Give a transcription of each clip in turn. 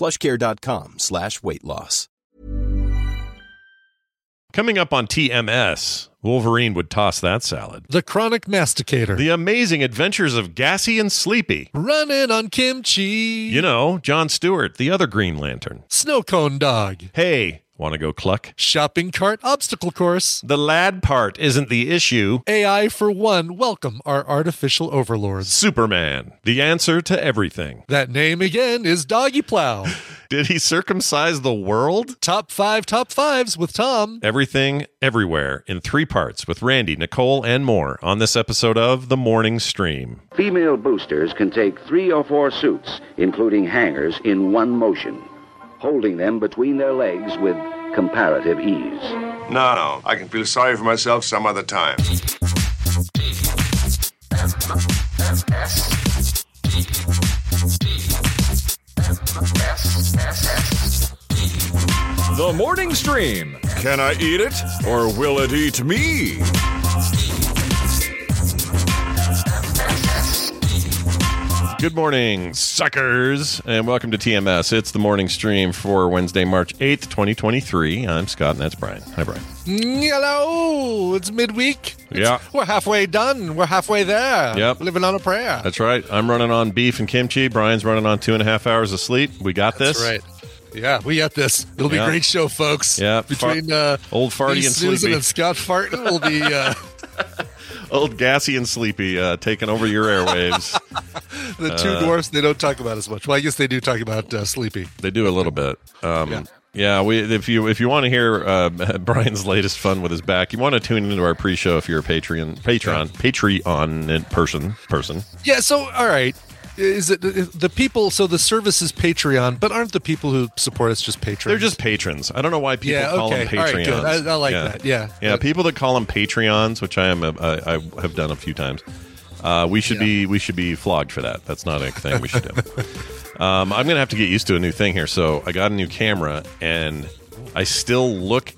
plushcare.com slash weight loss. Coming up on TMS, Wolverine would toss that salad. The Chronic Masticator. The amazing adventures of Gassy and Sleepy. Running on kimchi. You know, Jon Stewart, the other Green Lantern. Snow Cone Dog. Hey, want to go cluck? Shopping Cart Obstacle Course. The lad part isn't the issue. AI for one. Welcome, our artificial overlords. Superman, the answer to everything. That name again is Doggy Plow. Did he circumcise the world? top five, top fives with Tom. Everything, everywhere, in three parts with Randy, Nicole, and more on this episode of The Morning Stream. Female boosters can take three or four suits, including hangers, in one motion, holding them between their legs with comparative ease. No, no. I can feel sorry for myself some other time. The Morning Stream. Can I eat it, or will it eat me? Good morning, suckers, and welcome to TMS. It's the morning stream for Wednesday, March 8th, 2023. I'm Scott, and that's Brian. Hi, Brian. Hello, it's midweek. Yeah. We're halfway done. We're halfway there. Yep. Living on a prayer. That's right. I'm running on beef and kimchi. Brian's running on two and a half hours of sleep. We got this. That's right. Yeah, we got this. It'll be a great show, folks. Yeah. Between uh, Old farty me, and Susan sleepy. and Scott Farton will be uh, Old gassy and sleepy uh, taking over your airwaves. the two Uh, dwarfs they don't talk about as much. Well, I guess they do talk about uh, Sleepy. They do a little bit. Um, yeah. Yeah. we if you if you want to hear uh, Brian's latest fun with his back, you want to tune into our pre-show if you're a Patreon Patreon Patreon person person. Yeah. So, all right. Is it the people? So the service is Patreon, but aren't the people who support us just patrons? They're just patrons. I don't know why people Yeah, call okay. them right, Patreons. I- I like that. Yeah. yeah. But- People that call them Patreons, which I am, a, I, I have done a few times. Uh, we should Yeah. be we should be flogged for that. That's not a thing we should do. um, I'm gonna have to get used to a new thing here. So I got a new camera, and I still look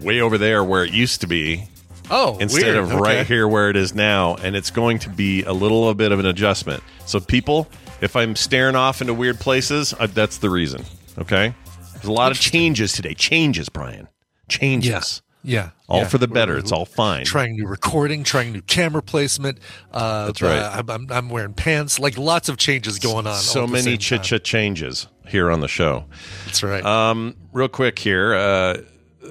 way over there where it used to be oh, instead weird. of Okay. right here where it is now, and it's going to be a little bit of an adjustment. So, people, if I'm staring off into weird places, uh, that's the reason. Okay, there's a lot of changes today. Changes, Brian. Changes. Yes. Yeah. All yeah. for the better. We're- It's all fine. Trying new recording, trying new camera placement. Uh, That's right. uh, I'm, I'm, wearing pants. Like lots of changes going on. so all at the many chit chat changes here on the show. That's right. Um, real quick here. Uh,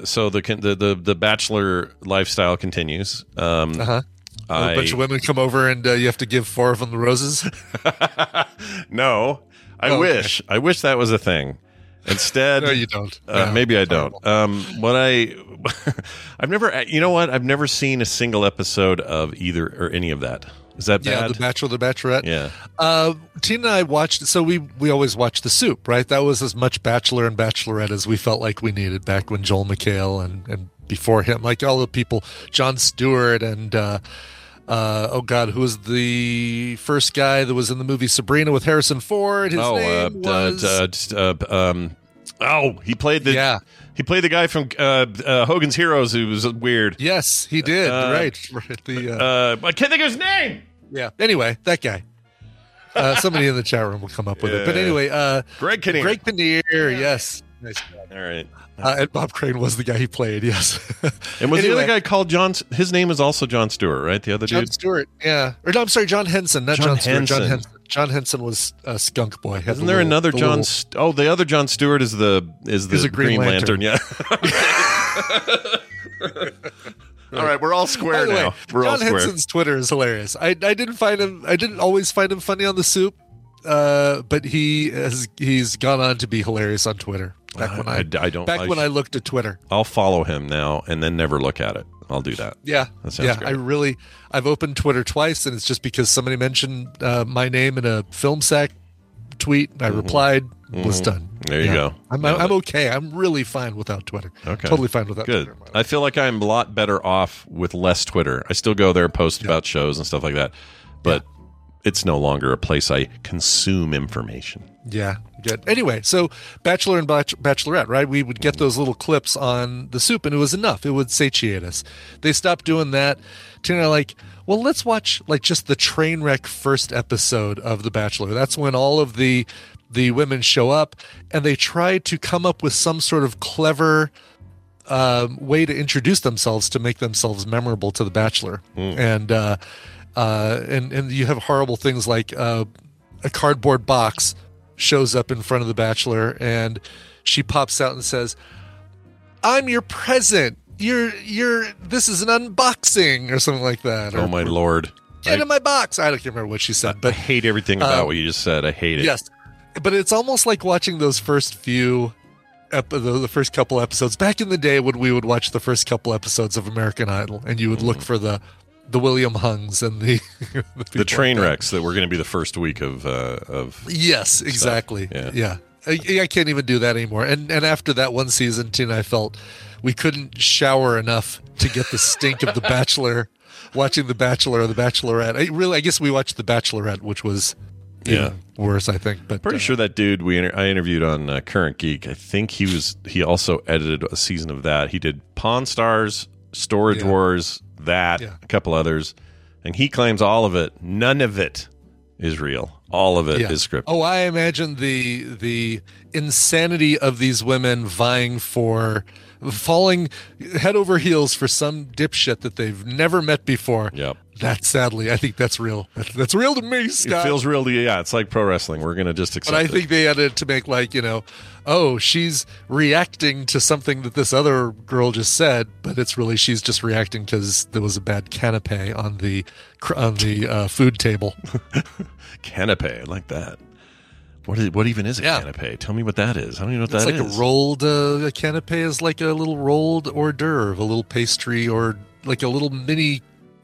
so the, the the the bachelor lifestyle continues. Um, uh huh. I, A bunch of women come over and uh, you have to give four of them the roses. no, I Oh, okay. wish. I wish that was a thing. Instead, no, you don't. Uh, No, maybe I don't. horrible. Um, what I, I've never, you know what? I've never seen a single episode of either or any of that. Is that Yeah, bad? the Bachelor, the Bachelorette. yeah. Uh, Tina and I watched. So we we always watched the Soup, right? That was as much Bachelor and Bachelorette as we felt like we needed back when Joel McHale and and before him, like all the people, John Stewart and. uh uh, oh God, who was the first guy that was in the movie Sabrina with Harrison Ford? His oh, uh, name was uh, uh, uh, um, oh, he played the, Yeah. He played the guy from uh, uh, Hogan's Heroes who was weird. yes, he did. Uh, right, right. The uh, Uh, I can't think of his name. yeah. Anyway, that guy. Uh, somebody in the chat room will come up with it. But anyway, uh, Greg Kinnear. Greg Kinnear, yes. Nice. All right. Uh, and Bob Crane was the guy he played. Yes. And was the other guy called John? His name is also John Stewart, right? The other John dude. John Stewart? Yeah. Or no, I'm sorry, John Henson, not John John, Stewart. John Henson. Henson. John Henson was a skunk boy. Isn't the there little- another the John? little- St- oh, the other John Stewart is the is the He's a Green Lantern. Lantern. Yeah. all right, we're all By square the way, now. We're all John square. Henson's Twitter is hilarious. I I didn't find him. I didn't always find him funny on the soup, uh, but he has he's gone on to be hilarious on Twitter. Back when I, I- I don't- Back I when I looked at Twitter. I'll follow him now and then never look at it. I'll do that. Yeah, That yeah. great. I really I've opened Twitter twice, and it's just because somebody mentioned uh, my name in a film sack tweet. I replied, was done. Mm-hmm. There you go. I'm, I'm okay. I'm really fine without Twitter. Okay. totally fine without Good. Twitter. I feel like I'm a lot better off with less Twitter. I still go there, post about shows and stuff like that, but it's no longer a place I consume information. Yeah, good. Anyway, so Bachelor and Bach- Bachelorette, right? We would get those little clips on the soup, and it was enough. It would satiate us. They stopped doing that. Tina like, well, let's watch like just the train wreck first episode of The Bachelor. That's when all of the the women show up, and they try to come up with some sort of clever um, way to introduce themselves to make themselves memorable to the Bachelor, and uh, uh, and and you have horrible things like uh, a cardboard box shows up in front of the Bachelor, and she pops out and says, "I'm your present. You're you're. This is an unboxing or something like that. Or, Oh my lord! Get I, in my box. I don't remember what she said, but I hate everything about um, what you just said. I hate it. Yes, but it's almost like watching those first few, ep- the, the first couple episodes back in the day when we would watch the first couple episodes of American Idol, and you would look for the the William Hungs and the the, the train like that. wrecks that were going to be the first week of uh, of Yes, exactly. Yeah. Yeah. I, I can't even do that anymore. And and after that one season, Tina, I felt we couldn't shower enough to get the stink of The Bachelor. Watching The Bachelor or The Bachelorette. I really, I guess we watched The Bachelorette, which was Yeah. worse. I think, but Pretty uh, sure that dude we inter- I interviewed on uh, Current Geek. I think he was he also edited a season of that. He did Pawn Stars, Storage Yeah. Wars, that Yeah. a couple others, and he claims all of it. None of it is real. All of it is Yeah. scripted. Oh, I imagine the the insanity of these women vying for falling head over heels for some dipshit that they've never met before. Yep. That sadly, I think that's real. That's, that's real to me, It feels real to you. Yeah, it's like pro wrestling. We're gonna just accept but I it. think they added to make like you know, oh, she's reacting to something that this other girl just said, but it's really she's just reacting because there was a bad canapé on the cr- on the uh, food table. Canape, I like that. What is what even is a Yeah. canape? Tell me what that is. I don't even know what that is. It's that like is. a rolled uh, a canapé is like a little rolled hors d'oeuvre, a little pastry, or like a little mini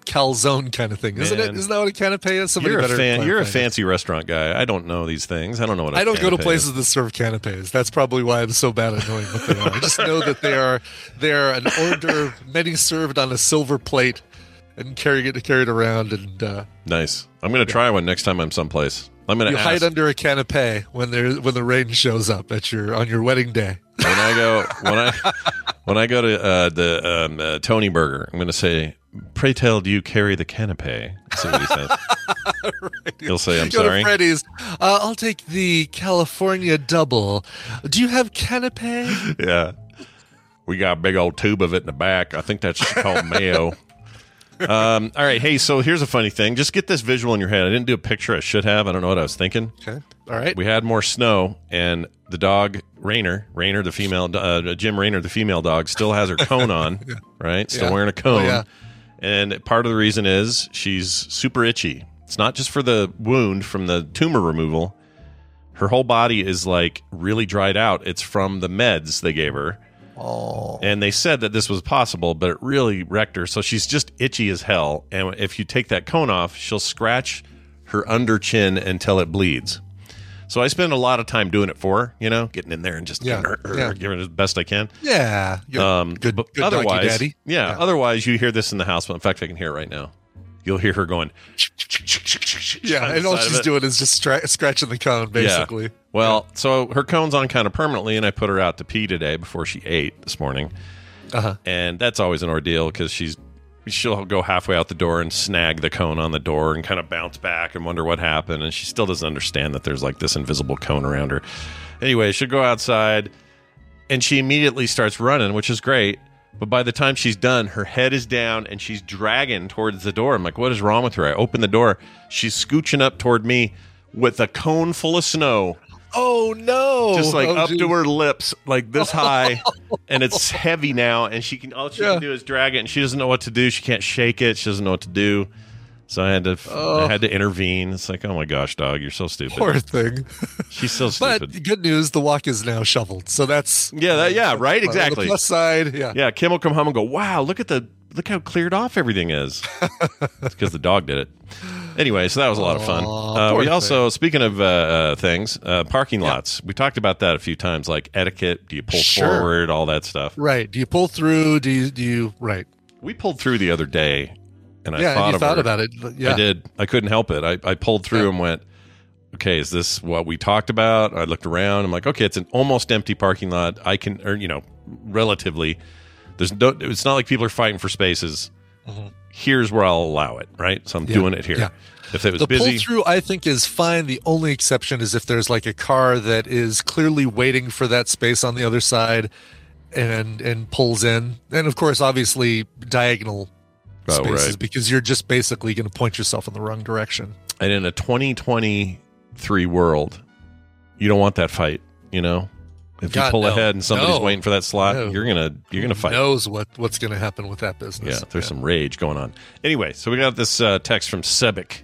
calzone kind of thing, isn't it? Man. Isn't that what a canapé is? Somebody You're a fan. You're a fancy restaurant guy. I don't know these things. I don't know what. I I don't go to places that serve canapes. That's probably why I'm so bad at knowing what they are. I just know that they are they are an d'oeuvre, many served on a silver plate and carrying it carried around, and uh, Nice. I'm gonna try one next time I'm someplace. I'm gonna you ask. hide under a canapé when there when the rain shows up at your on your wedding day. when I go when I when I go to uh, the um, uh, Tony Burger, I'm going to say, "Pray tell, do you carry the canapé?" See what he says. He'll say, "I'm Go sorry." to Freddy's. Uh, I'll take the California double. Do you have canapé? Yeah, we got a big old tube of it in the back. I think that's called mayo. Um, all right, hey, so here's a funny thing. Just get this visual in your head. I didn't do a picture. I should have. I don't know what I was thinking. Okay. All right. We had more snow, and the dog Rainer, Rainer, the female, uh, Jim Rainer, the female dog, still has her cone on, right? Still Yeah. wearing a cone. Oh, yeah. And part of the reason is she's super itchy. It's not just for the wound from the tumor removal. Her whole body is like really dried out. It's from the meds they gave her. Oh. And they said that this was possible, but it really wrecked her. So she's just itchy as hell. And if you take that cone off, she'll scratch her under chin until it bleeds. So I spend a lot of time doing it for her, you know, getting in there and just Yeah, giving her, yeah. giving it as best I can. Yeah. Um, good. but good otherwise, daddy. Yeah, Otherwise, you hear this in the house. But in fact, I can hear it right now. You'll hear her going. Yeah, and all she's doing is just stra- scratching the cone, basically. Yeah. Well, so her cone's on kind of permanently, and I put her out to pee today before she ate this morning. Uh-huh. And that's always an ordeal because she's she'll go halfway out the door and snag the cone on the door and kind of bounce back and wonder what happened. And she still doesn't understand that there's like this invisible cone around her. Anyway, she'll go outside and she immediately starts running, which is great. But by the time she's done, her head is down and she's dragging towards the door. I'm like, what is wrong with her? I open the door. She's scooching up toward me with a cone full of snow, Oh no! just like Oh, up geez. to her lips, like this high, and it's heavy now. And she can all she Yeah. can do is drag it, and she doesn't know what to do. She can't shake it. She doesn't know what to do. So I had to, I had to intervene. It's like, oh my gosh, dog, you're so stupid. Poor thing. She's so stupid. But good news, the walk is now shoveled. So that's yeah, that, yeah, right, exactly. the plus side. Yeah. Yeah, Kim will come home and go, "Wow, look at the look how cleared off everything is." It's because the dog did it. Anyway, so that was a lot of fun. Uh, we also, speaking of uh, uh, things, uh, parking lots. We talked about that a few times, like etiquette. Do you pull Sure. forward? All that stuff. Right. Do you pull through? Do you? Do you? Right. We pulled through the other day, and I yeah. thought and thought about it. Yeah. I did. I couldn't help it. I, I pulled through Yeah. and went, okay, is this what we talked about? I looked around. I'm like, okay, it's an almost empty parking lot. I can, or, you know, relatively, there's no, it's not like people are fighting for spaces. Here's where I'll allow it, right? So I'm. Yeah. doing it here. Yeah. If it was the busy, pull through, I think, is fine. The only exception is if there's like a car that is clearly waiting for that space on the other side, and and pulls in, and of course, obviously, diagonal Oh, spaces right. because you're just basically going to point yourself in the wrong direction. and in a 2023 world, you don't want that fight, you know? If you pull no. ahead and somebody's No. waiting for that slot, No. you're gonna you're gonna fight. Knows what what's going to happen with that business. Yeah, there's some rage going on. Anyway, so we got this uh, text from Sebek,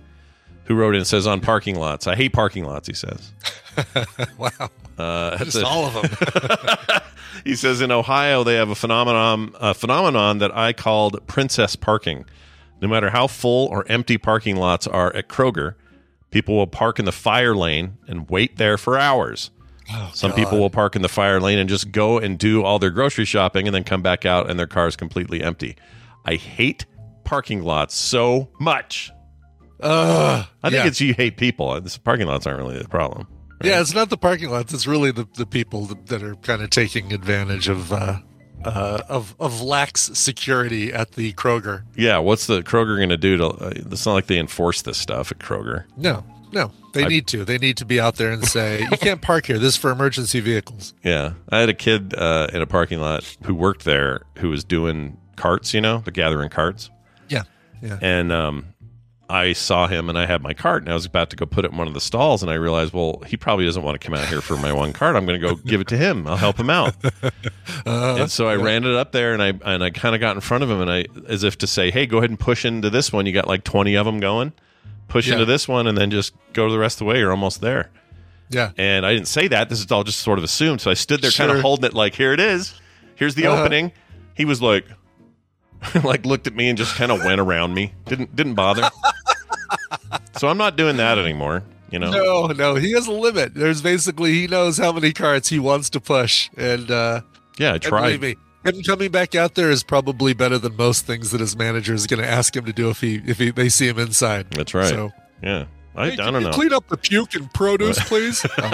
who wrote in and says on parking lots. I hate parking lots. He says. wow. Uh, Just a- all of them. he says in Ohio they have a phenomenon a phenomenon that I called princess parking. No matter how full or empty parking lots are at Kroger, people will park in the fire lane and wait there for hours. Some people will park in the fire lane and just go and do all their grocery shopping and then come back out and their car is completely empty. I hate parking lots so much. Ugh. I think yeah. it's you hate people. This parking lots aren't really the problem. Yeah, it's not the parking lots. It's really the, the people that, that are kind of taking advantage of uh, uh, of of lax security at the Kroger. Yeah, what's the Kroger going to do to? Uh, it's not like they enforce this stuff at Kroger. No, no, they I- need to. They need to be out there and say, "You can't park here. This is for emergency vehicles." Yeah, I had a kid uh, in a parking lot who worked there who was doing carts, you know, the gathering carts, Yeah, yeah. and um, I saw him and I had my cart and I was about to go put it in one of the stalls and I realized, well, he probably doesn't want to come out here for my one cart. I'm going to go give it to him. I'll help him out. and so I ran it up there and I and I kind of got in front of him and I as if to say, hey, go ahead and push into this one. You got like 20 of them going. Push Yeah. into this one and then just go the rest of the way. You're almost there. Yeah. And I didn't say that. This is all just sort of assumed. So I stood there kind of holding it like, here it is. Here's the Uh-huh. opening. He was like, like looked at me and just kind of went around me. Didn't didn't bother. so I'm not doing that anymore. You know. No, no, he has a limit. There's basically he knows how many cards he wants to push, and uh, Yeah, I and tried. believe me, him coming back out there is probably better than most things that his manager is going to ask him to do if he if he, they see him inside. That's right. So, yeah. I, hey, I can don't you know. Clean up the puke and produce, please. Um,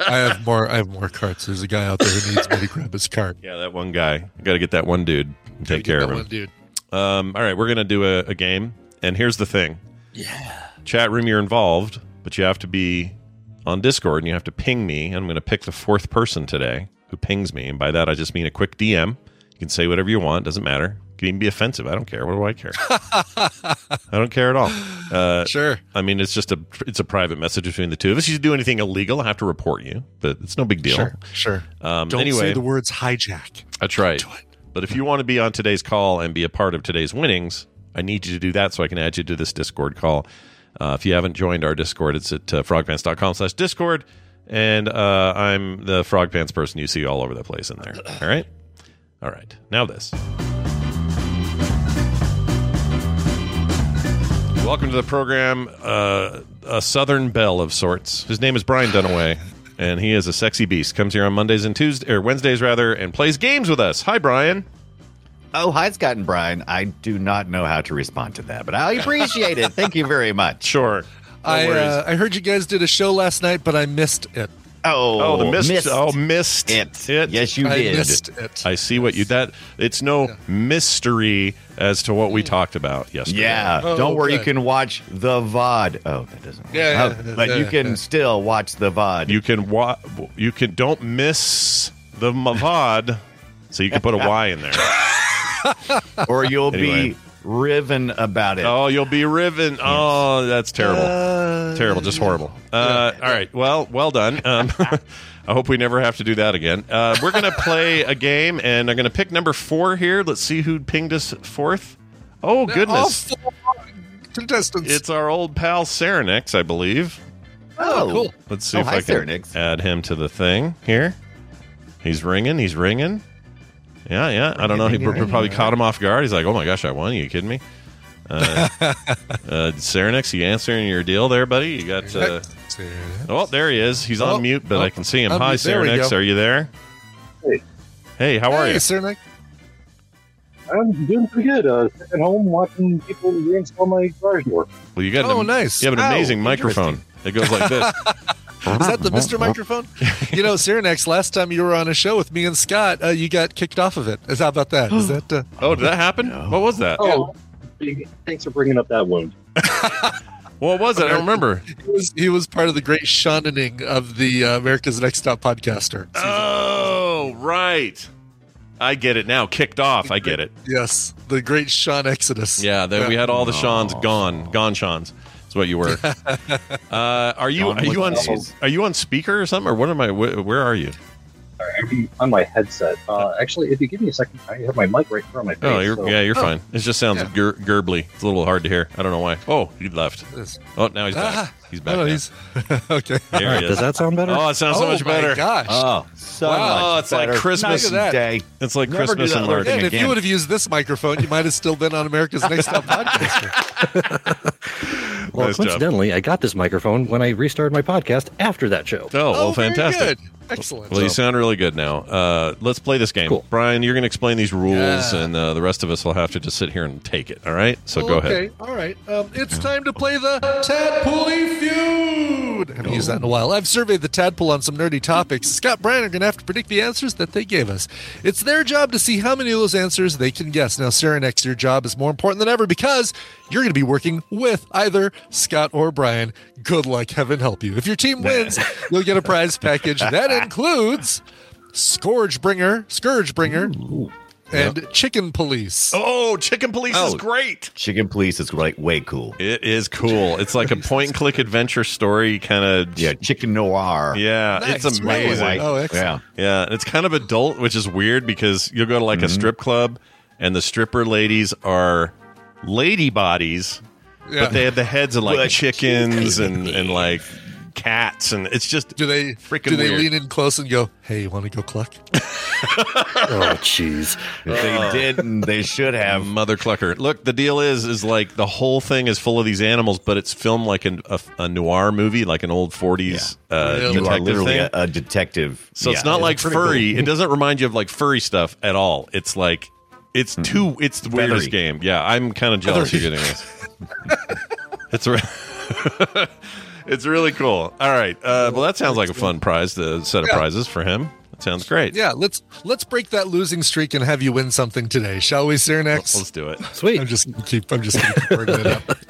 I have more. I have more carts. There's a guy out there who needs me to grab his cart. yeah, that one guy. I got to get that one dude. and Take care That of him. one dude. Um, all right, we're gonna do a, a game, and here's the thing. Yeah. Chat room, you're involved, but you have to be on Discord, and you have to ping me. I'm gonna pick the fourth person today who pings me, and by that I just mean a quick DM. You can say whatever you want, doesn't matter. You can even be offensive. I don't care. What do I care? I don't care at all. Uh, Sure. I mean, it's just a it's a private message between the two of us. If you do anything illegal, I have to report you, but it's no big deal. Sure. Sure. Um, Don't anyway, say the words hijack. that's right. But if you want to be on today's call and be a part of today's winnings, I need you to do that so I can add you to this Discord call. Uh, if you haven't joined our Discord, it's at uh, frogpants.com slash Discord. And uh, I'm the Frog Pants person you see all over the place in there. All right? All right. Now this. Welcome to the program, uh, a Southern Belle of sorts. His name is Brian Dunaway, and he is a sexy beast. Comes here on Mondays and Tuesdays, or Wednesdays rather, and plays games with us. Hi, Brian. Oh, hi, Scott and Brian. I do not know how to respond to that, but I appreciate it. Thank you very much. Sure. No I uh, I heard you guys did a show last night, but I missed it. Oh, oh, the mist. missed Oh, missed it. it. Yes, you I did. missed it. I see what you that. It's no mystery as to what we mm. talked about yesterday. Yeah, Oh, don't worry. You can watch the VOD. Oh, that doesn't. Work. Yeah, Oh, yeah, but you can yeah. still watch the VOD. You can wa- You can don't miss the mavad. So you can put a Y in there. or you'll Anyway. be riven about it. Oh, you'll be riven. Oh, that's terrible. Uh, terrible, just horrible. Uh, all right, well, well done. Um, I hope we never have to do that again. Uh, we're gonna play a game, and I'm gonna pick number four here. Let's see who pinged us fourth. Oh All goodness, four contestants. it's our old pal Serenix, I believe. oh, cool. Let's see Oh, if hi, I can Serenix. add him to the thing here. He's ringing. He's ringing. Yeah, yeah. I don't know. He pr- probably caught him off guard. He's like, "Oh my gosh, I won! Are you kidding me?" Uh, uh, Serenix, you answering your deal there, buddy? You got. Uh, oh, there he is. He's Oh, on mute, but oh, I can see him. Hi, There we Serenix. Are you there? Hey. Hey, how are hey, you? Sir Nick. I'm doing pretty good. Uh, at home watching people reinstall my garage door. Well, you got. An, Oh, nice. You have an Oh, amazing microphone. It goes like this. Is that the Mr. Microphone? You know, Cyrenex, last time you were on a show with me and Scott, uh, you got kicked off of it. Is how about that? Is that uh, oh, did that happen? What was that? Oh, thanks for bringing up that wound. What was it? I don't remember. he was he was part of the great shunning of the uh, America's Next Top Podcaster. Oh, right. I get it now. Kicked off. I get it. Yes, the great Sean Exodus. Yeah, then we had all the Sean's gone, gone Sean's. That's what you were. uh, are you are you on are you on speaker or something or what am I? Wh- where are you? Sorry, I'm on my headset. Uh, actually, if you give me a second, I have my mic right in front of my face. Oh, you're, so- yeah, you're Oh. fine. It just sounds Yeah. gur- gurgly. It's a little hard to hear. I don't know why. Oh, he left. Oh, now he's back. He's back. oh, now. he's okay. Here he is. Does that sound better? Oh, it sounds so oh much my better. gosh! Oh, so Wow, much it's like better. Christmas Nice that. day. It's like Never do Christmas that in word March. and if you would have used this microphone, you might have still been on America's Next Top Podcaster. well, Nice job. coincidentally, I got this microphone when I restarted my podcast after that show. Oh, well, very fantastic. good. Excellent. Well, you sound really good now. Uh, let's play this game. Cool. Brian, you're going to explain these rules, Yeah. and uh, the rest of us will have to just sit here and take it. All right? So go ahead. Okay, all right. Um, it's time to play the Tadpooley Feud. I haven't used that in a while. I've surveyed the Tadpole on some nerdy topics. Scott Bryan are going to have to predict the answers that they gave us. It's their job to see how many of those answers they can guess. Now, Sarah, next your job is more important than ever because you're going to be working with either Scott or Brian. Good luck. Heaven help you. If your team wins, you'll get a prize package that includes Scourge Bringer, Scourge Bringer, and Chicken Police. Oh, Chicken Police is Oh. great. Chicken Police is like way cool. It is cool. It's like a point and click adventure story kind of. Yeah, Chicken Noir. Yeah, Nice. it's Really? amazing. Oh, excellent. Yeah. Yeah, and it's kind of adult, which is weird because you'll go to like a mm-hmm. strip club and the stripper ladies are lady bodies, Yeah. but they have the heads of like But chickens and, and like cats, and it's just Do they Freaking do they weird. lean in close and go, "Hey, you want to go cluck?" Oh, jeez. If they didn't, they should have. Mother clucker. Look, the deal is, is like the whole thing is full of these animals, but it's filmed like an, a, a noir movie, like an old '40s uh, Really? You are detective literally thing. a, a detective. So it's Yeah, not like furry. cool. It doesn't remind you of like furry stuff at all. It's like it's too. It's the weirdest Feathery. game. Yeah, I'm kind of jealous you're getting this. it's re- it's really cool. All right. Uh, well, that sounds like a fun prize. The set of Yeah. prizes for him. That sounds great. Yeah, let's let's break that losing streak and have you win something today, shall we, Sir Let's do it. Sweet. I'm just gonna keep I'm just gonna keep bringing it up.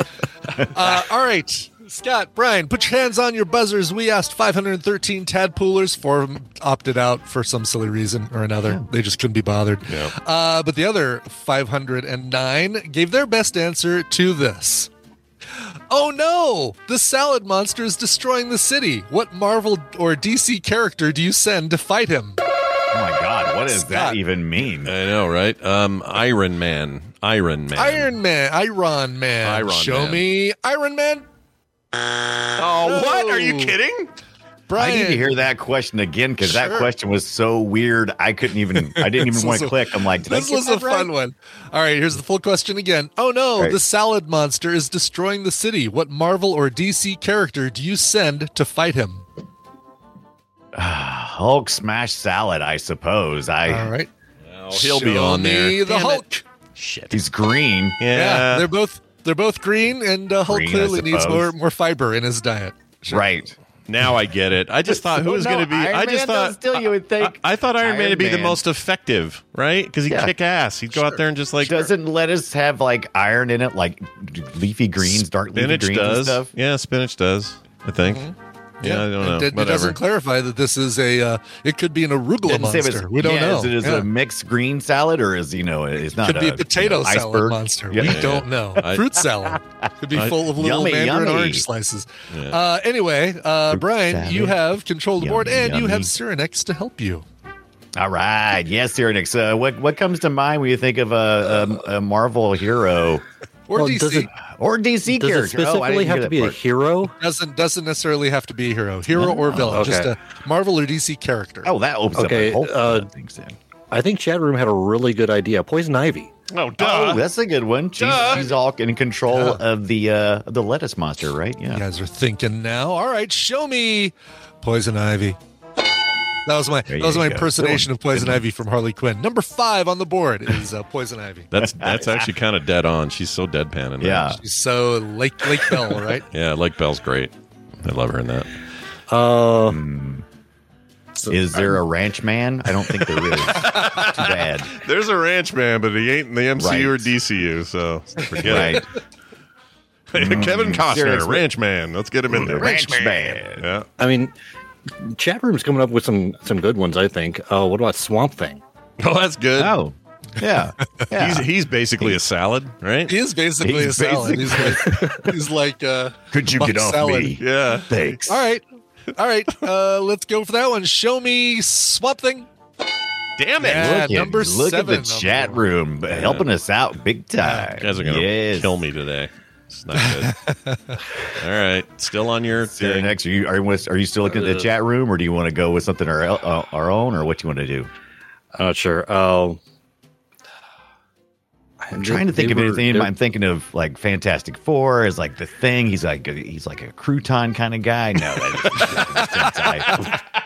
Uh, all right, Scott, Brian, put your hands on your buzzers. We asked 513 tadpoolers. Four of them opted out for some silly reason or another. They just couldn't be bothered. Yeah. Uh, but the other 509 gave their best answer to this. Oh no! The salad monster is destroying the city. What Marvel or DC character do you send to fight him? Oh my god, what does Scott. that even mean? I know, right? Um, Iron Man. Iron Man. Iron Man, Iron Man. Iron Show Man. me Iron Man. Oh, what? Are you kidding? Brian. I need to hear that question again because that question was so weird. I couldn't even. I didn't even want to click. I'm like, did I This get was that a fun one. All right, here's the full question again. Oh no, Right. the salad monster is destroying the city. What Marvel or DC character do you send to fight him? Hulk smash salad, I suppose. I. All right. Oh, he'll be Show on there. me the Damn it. Hulk. Shit. He's green. Yeah. Yeah, they're both they're both green, and uh, Hulk Green, clearly needs more more fiber in his diet. Right. Now I get it. I just thought who was No, going to be. Iron I just Man, thought still you would think I, I thought Iron, Man Iron would be the most effective, right? Because he'd Yeah. kick ass. He'd go out there and just like Doesn't lettuce have like iron in it, like leafy greens, dark leafy greens and does. stuff? Yeah, spinach does. I think. Mm-hmm. Yeah, I don't know. It, it doesn't clarify that this is a. Uh, it could be an arugula Didn't monster. it's- we don't yeah, know. Is it is Yeah. a mixed green salad or is you know it's not could be a a potato you know, salad iceberg? monster. Yeah. We Yeah. don't know. I- Fruit salad could be I- full of little Yummy, mandarin yummy. orange slices. Yeah. Uh, anyway, uh, Brian, salad. you have control of the board, Yummy, and you have yummy. Cyrenex to help you. All right, yes, Cyrenix. Uh, what what comes to mind when you think of a, a, a Marvel hero Or Well, DC does it- or DC Does character? it Oh, I specifically didn't have to that be a part. hero? doesn't doesn't necessarily have to be a hero, hero or villain, okay. just a Marvel or DC character. Oh, that opens Okay, up a whole uh, lot things then. I think Chat Room had a really good idea. Poison Ivy. Oh, duh. Oh, that's a good one. She's, she's all in control Yeah. of the uh, the lettuce monster, right? Yeah. You guys are thinking now. All right, show me Poison Ivy. That was my There that was my go. impersonation of Poison Ivy from Harley Quinn. Number five on the board is uh, Poison Ivy. That's that's actually kind of dead on. She's so deadpan in that. Yeah. She's so Lake Lake Bell, right? Yeah, Lake Bell's great. I love her in that. Uh, Is there a ranch man? I don't think there is. Too bad. There's a ranch man, but he ain't in the MCU or DCU, so forget Right. it. Kevin Costner, Seriously. ranch man. Let's get him in there. Ranch man. Yeah. I mean, Chat Room's coming up with some some good ones. I think. Uh, what about Swamp Thing? Oh, that's good. Oh, yeah. yeah. He's he's basically a salad, right? He is basically He's a salad. He's like, he's like uh, Could you get off salad. me? Yeah. Thanks. All right, all right. Uh, let's go for that one. Show me Swamp Thing. Damn it. Yeah, Look, number at, look at seven the the chat board. room helping us out big time. You guys are gonna yes. kill me today. It's not good. All right. Still on your Sarah, thing. next, are you are, you- are you still looking at the Uh, chat room, or do you want to go with something our uh, our own, or what you want to do? I'm not sure. Uh, I'm trying to think of were- anything. they- I'm thinking of like Fantastic Four as like the thing. He's like a, he's like a crouton kind of guy. No, that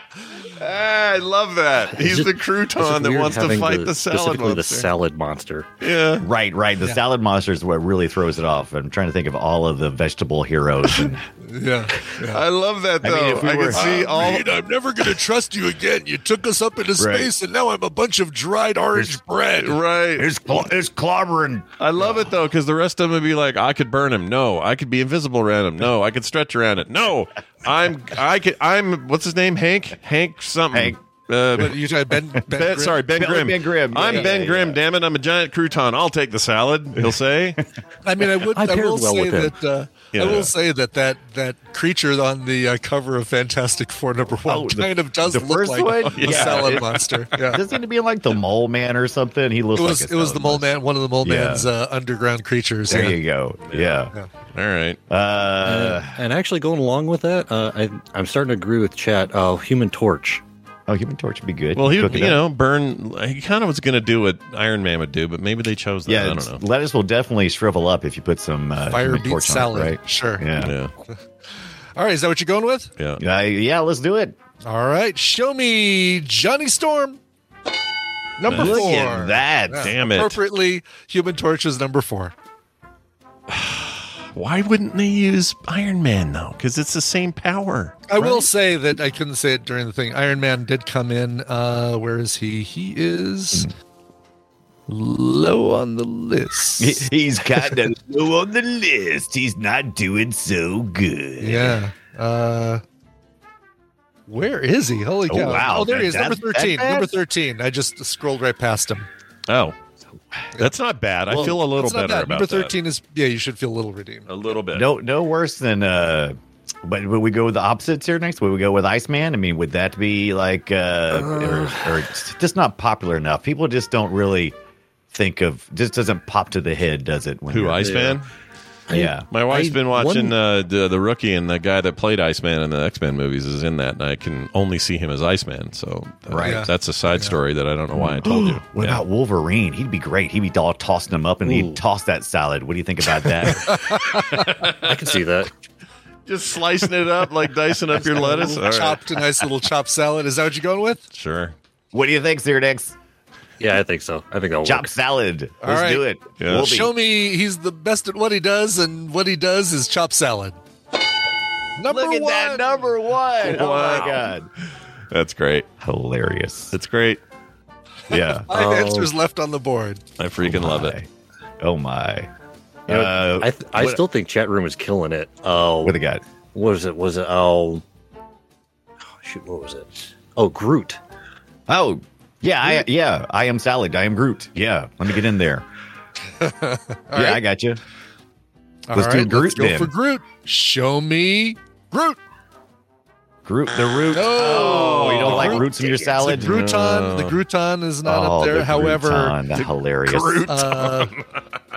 Ah, I love that. He's just- the crouton that wants to fight the, the salad specifically the monster. salad monster. yeah. right, right. The salad monster is what really throws it off. I'm trying to think of all of the vegetable heroes. And, Yeah. yeah. I love that though. I, if we can were- see all I'm never going to trust you again. You took us up into Right. space, and now I'm a bunch of dried orange bread. right. it's cl- it's clobbering. I love it though because the rest of them would be like, I could burn him. No, I could be invisible around him. No, I could stretch around it. No, I'm I could I'm what's his name? Hank Hank something. Hank. Uh, But you tried Ben. Ben, Ben, Grimm? sorry, Ben Ben- Grimm. Ben Grimm. Yeah, I'm yeah, Ben yeah, Grimm. yeah. Damn it, I'm a giant crouton. I'll take the salad. He'll say. I mean, I would. I I, paired will well say with that. Uh, Yeah. I will say that that that creature on the uh, cover of Fantastic Four number one Oh, the- kind of does look first like one? a Yeah. salad It- monster. Yeah. Doesn't it be like the mole man or something? He looks It was like a it was the mole monster. man, one of the mole Yeah. man's uh, underground creatures. There yeah. you go. Yeah. Yeah. All right. Uh, and actually, going along with that, uh, I, I'm starting to agree with Chat. Uh, Human Torch. Oh, Human Torch would be good. Well, he Cook you up. know burn. He kind of was going to do what Iron Man would do, but maybe they chose that. Yeah, I don't know. lettuce will definitely shrivel up if you put some uh, Fire Human beet torch on it, salad. right? Sure. Yeah. Yeah, All right. Is that what you're going with? yeah. Uh, yeah, let's do it. All right. Show me Johnny Storm. Number Look four. at that. Yeah, Damn it. Appropriately, Human Torch is number four. Why wouldn't they use Iron Man though? Because it's the same power. I will say that I couldn't say it during the thing. Iron Man did come in. Uh, where is he? He is low on the list. He's kind of low on the list. He's not doing so good. Yeah. Uh, where is he? Holy Oh, cow! wow. Oh, there he is. That- Number thirteen. Number thirteen. I just scrolled right past him. Oh, that's not bad. I feel a little it's not better bad. about Number thirteen is yeah. You should feel a little redeemed. A little bit. No, no worse than. uh but would we go with the opposites here next? Would we go with Iceman? I mean, would that be like, uh, or, or just not popular enough? People just don't really think of. Just doesn't pop to the head, does it? when Who you're- Iceman? Yeah. My wife's I- been watching one- uh, the the rookie, and the guy that played Iceman in the X Men movies is in that, and I can only see him as Iceman. So uh, Right. Yeah. that's a side story that I don't know why I told you. What Yeah. about Wolverine? He'd be great. He'd be all tossing them up, and Ooh. he'd toss that salad. What do you think about that? I can see that. just slicing it up like dicing up your lettuce? All right. Chopped a nice little chopped salad. Is that what you're going with? Sure. what do you think, Cyrdex? Yeah, I think so. I think that'll Chop work. salad. All Let's right. do it. Yeah. We'll be- Show me he's the best at what he does, and what he does is chop salad. Number Look at one. that number one. Oh Wow. my god, That's great. hilarious. That's great. Yeah. Five Oh. answers left on the board. I freaking love it. Oh my. You know, Uh, I th- I what- still think Chat Room is killing it. Oh, What they got? Was it? Was it? Oh, shoot, what was it? Oh, Groot. Oh, yeah, I, yeah. I am salad. I am Groot. Yeah, let me get in there. yeah, I got you. Let's do right, Groot let's go then. for Groot. Show me Groot. Groot the root. Oh, you don't like roots in your salad? The Grouton, the Grouton is not Oh, up there. the However, Grouton, the hilarious. uh,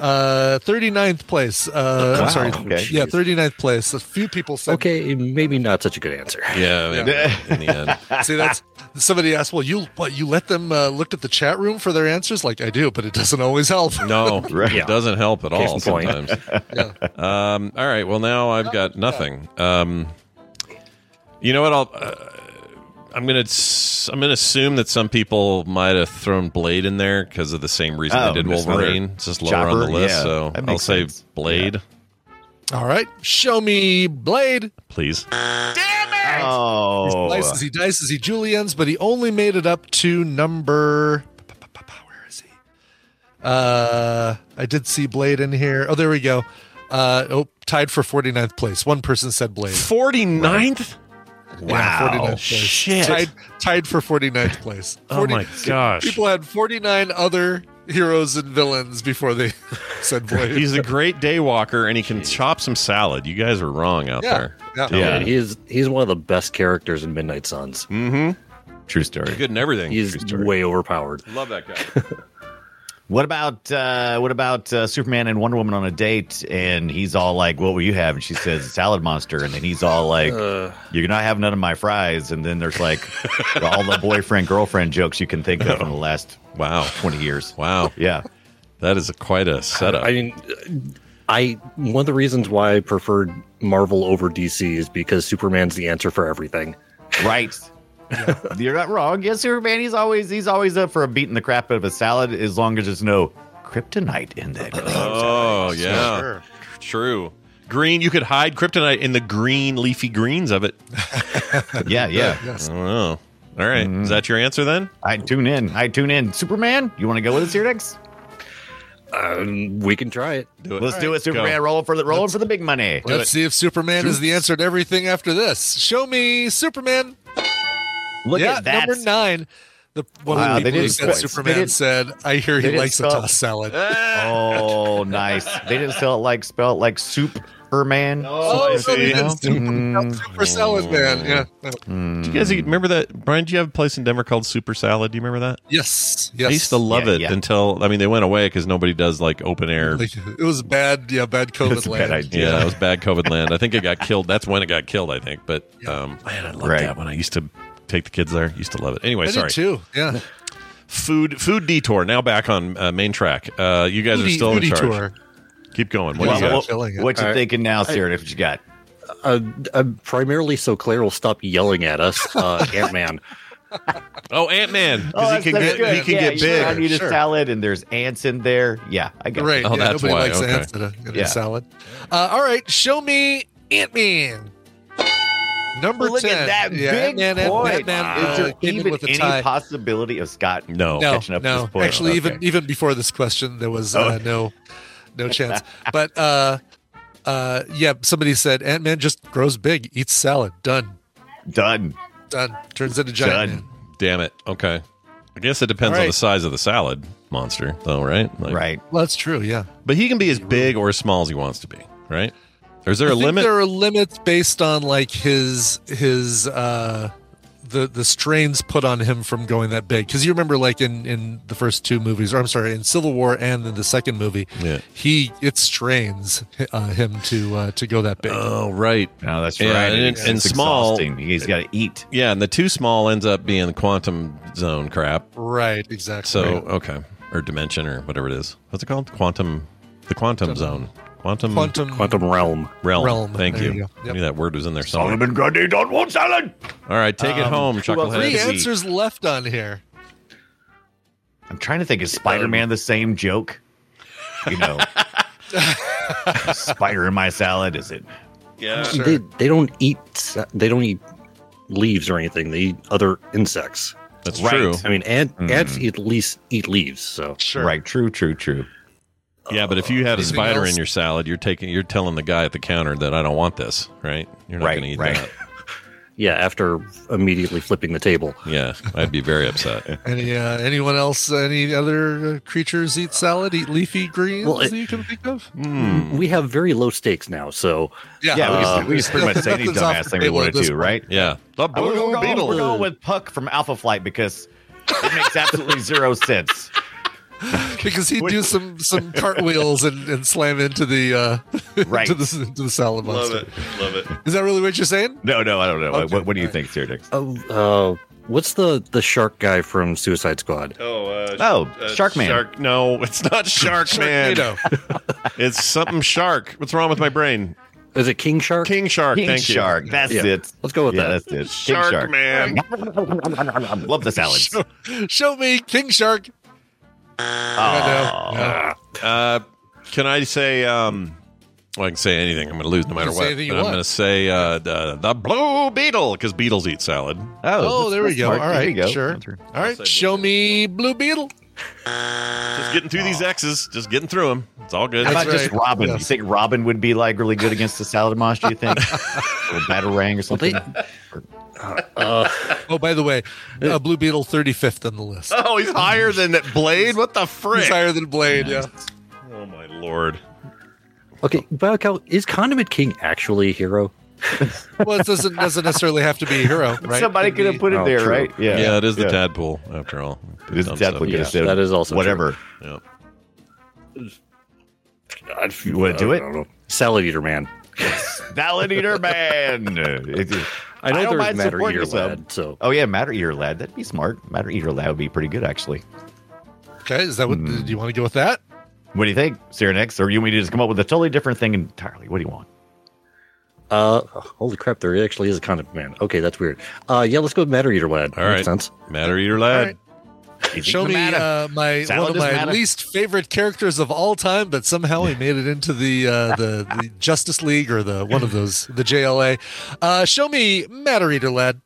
uh, 39th place. Uh, I'm Wow, sorry. okay. Yeah, 39th place. A few people said. Okay, maybe not such a good answer. Yeah, Yeah. in the end. See, that's somebody asked. Well, you what? You let them uh, look at the chat room for their answers? Like I do, but it doesn't always help. No, Right. it doesn't help at Case all in point. sometimes. um, all right. Well, now I've got nothing. Um, you know what? I'll. Uh, I'm gonna. s- I'm gonna assume that some people might have thrown Blade in there because of the same reason Oh, they did Wolverine. It's just lower on the list, Yeah, so I'll makes say sense. Blade, All right, show me Blade. please. Damn it! Oh, He dices, he dices, he juliennes, but he only made it up to number. Where is he? Uh, I did see Blade in here. Oh, there we go. Uh, oh, tied for 49th place. One person said Blade. 49th? Yeah, 49th place. Shit. Tied, tied for 49th place. Oh my gosh. People had 49 other heroes and villains before they said Blade. He's a great day walker and he can chop some salad. You guys are wrong out Yeah, there. yeah. Yeah, he's he's one of the best characters in Midnight Suns. Mm-hmm. true story. Good and everything. He's True way overpowered. Love that guy. What about uh, what about uh, Superman and Wonder Woman on a date? And he's all like, "What will you have?" And she says, "Salad monster." And then he's all like, Uh, "You're not have none of my fries." And then there's like all the boyfriend girlfriend jokes you can think of from the last wow. twenty years. Wow. Yeah, That is a, quite a setup. I mean, I one of the reasons why I preferred Marvel over DC is because Superman's the answer for everything. right. You're not wrong. Yes, Superman. He's always he's always up for a beating the crap out of a salad as long as there's no kryptonite in that. oh, yeah. True. Green, you could hide kryptonite in the green leafy greens of it. yeah, yeah. Yes. I don't know. All right. Is that your answer then? I tune in. I tune in. Superman, you want to go with us here next? Um, we can try it. Do it. Let's do it. Let's go. Superman, rolling for the rolling for the big money. Let's see if Superman is the answer to everything after this. Show me Superman. Look yeah, at that. number nine. The one Wow, of the they people who didn't said Superman they didn't- said, "I hear he didn't likes a spell- tossed salad." Oh, nice. They didn't spell it like spell it like Superman. Oh, so they see. did super, Mm. super salad man. Yeah. Do you guys remember that? Brian, do you have a place in Denver called Super Salad? Do you remember that? Yes. Yes. I used to love Yeah, it yeah. until, I mean, they went away because nobody does like open air. It was bad. Yeah, bad COVID That's a bad land. idea. Yeah, it was bad COVID land. I think it got killed. That's when it got killed, I think. But um, man, I loved Right. that when I used to take the kids there. Used to love it. Anyway, I sorry. did too. Yeah. Food food detour. Now back on uh, main track. Uh, you guys are Foodie- still in foodie charge. tour. Keep going. What Well, do you got? what, Killing it. what you All right. thinking now, Sarah? What you got? Uh, uh, primarily so Claire will stop yelling at us. Uh, Ant Man. Oh, Ant Man, because Oh, he can get good. he can yeah, get you big. I need a Sure. salad, and there's ants in there. Yeah, I got Right. Oh, yeah, that's nobody why, likes okay. ants in a, in a Yeah. salad. Uh, all right. Show me Ant Man. Number Look 10. at that yeah, big Ant-Man, point. Ant-Man, Is uh, there even with a any tie. possibility of Scott No. no, catching up to no. this point? Actually, even Okay. even before this question, there was uh, no no chance. But uh, uh, yeah, somebody said Ant Man just grows big, eats salad, done, done. done, turns into giant Done. man. Damn it. Okay. I guess it depends All on the size of the salad monster, though, right? Like- Right. Well, that's true. Yeah, But he can be as big or as small as he wants to be, right? Or is there I a think limit? There are limits based on like his his uh, the the strains put on him from going that big. Because you remember, like in in the first two movies, or I'm sorry, in Civil War and in the second movie, Yeah. he it strains uh, him to uh, to go that big. Oh, right. No, that's Yeah, right. and- It's- and small- exhausting. He's got to eat. Yeah, and the too small ends up being the quantum zone crap. right, exactly. So, okay. Or dimension or whatever it is. What's it called? Quantum. The quantum zone. Quantum, quantum Quantum Realm. realm. realm. Thank There you. you go. I knew that word was in there somewhere. Solomon Grundy don't want salad. All right, take it Um, home, who else Chucklehead. Three answers left on here. I'm trying to think. Is Spider Man the same joke? You know, spider in my salad. Is it? Yeah. Sure. They they don't eat they don't eat leaves or anything. They eat other insects. That's Right. true. I mean, ant, Mm. ants eat, at least eat leaves. So Sure. Right. True. True. True. Yeah, but if you had a Anything spider else? in your salad, you're taking you're telling the guy at the counter that I don't want this, right? You're not Right, going to eat right. that. Yeah, after immediately flipping the table. Yeah, I'd be very upset. Any uh, anyone else? Any other uh, creatures eat salad? Eat leafy greens Well, it- that you can think of? Hmm. We have very low stakes now, so Yeah, we, can, we can pretty much say any Nothing's off dumbass the thing we table want at to this do, point. right? Yeah, the Uh, We're, blue going, beetle. we're going with Puck from Alpha Flight because it makes absolutely zero sense. because he'd do some some cartwheels and, and slam into the uh, Right. into the into the salad Love monster. it, love it. Is that really what you're saying? No, no, I don't know. Okay, what, what do you all think, Cyrix? oh, uh, what's the the shark guy from Suicide Squad? Oh, uh, Oh, uh, Sharkman. Shark? No, it's not Sharkman. Sharknado. it's something shark. What's wrong with my brain? Is it King Shark? King Shark. King thank Shark. That's Yeah. it. Let's go with yeah, that. that's it. King Shark, Shark. man. Love the salad. show, show me King Shark. I know. Uh, can I say? Um, well, I can say anything. I'm going to lose no matter can say what. you But I'm going to say uh, the, the blue beetle because beetles eat salad. Oh, there we go. smart. All There you go. sure. All right, show me Blue Beetle. Just getting through these X's. Just getting through them. It's all good. How about That's just right. Robin? Yes. You think Robin would be like really good against the salad monster? You think, or batarang or Well, something? they, uh, Oh, by the way, uh, Blue Beetle 35th on the list. Oh, he's higher than that Blade. What the frick? He's higher than Blade. Yeah. Oh my lord. okay, Biocal, is Condiment King actually a hero? Well, it doesn't doesn't necessarily have to be a hero, right? Somebody Could could have put it Oh, there, true. right? Yeah, Yeah, it is the yeah. tadpole after all. It is the tadpole. stuff. Could have Yeah, said that is also whatever. Yeah. You want to do it? don't. Salad Eater Man. Salad eater man. It is- I know don't there's Matter Eater. Lad, so Oh yeah, Matter Eater Lad. That'd be smart. Matter Eater Lad would be pretty good, actually. Okay, is that what? Hmm. Do you want to go with that? What do you think, Cyrenex? Or you want me to just come up with a totally different thing entirely? What do you want? Uh, holy crap! There actually is a condiment man. Okay, that's weird. Uh, yeah, let's go with Matter Eater lad. All right. Makes sense. Matter eater lad. All right. He's Show me uh, my Salad one of my matter. least favorite characters of all time, but somehow he made it into the uh, the, the Justice League or the one of those the JLA. Uh, show me Matter Eater Lad.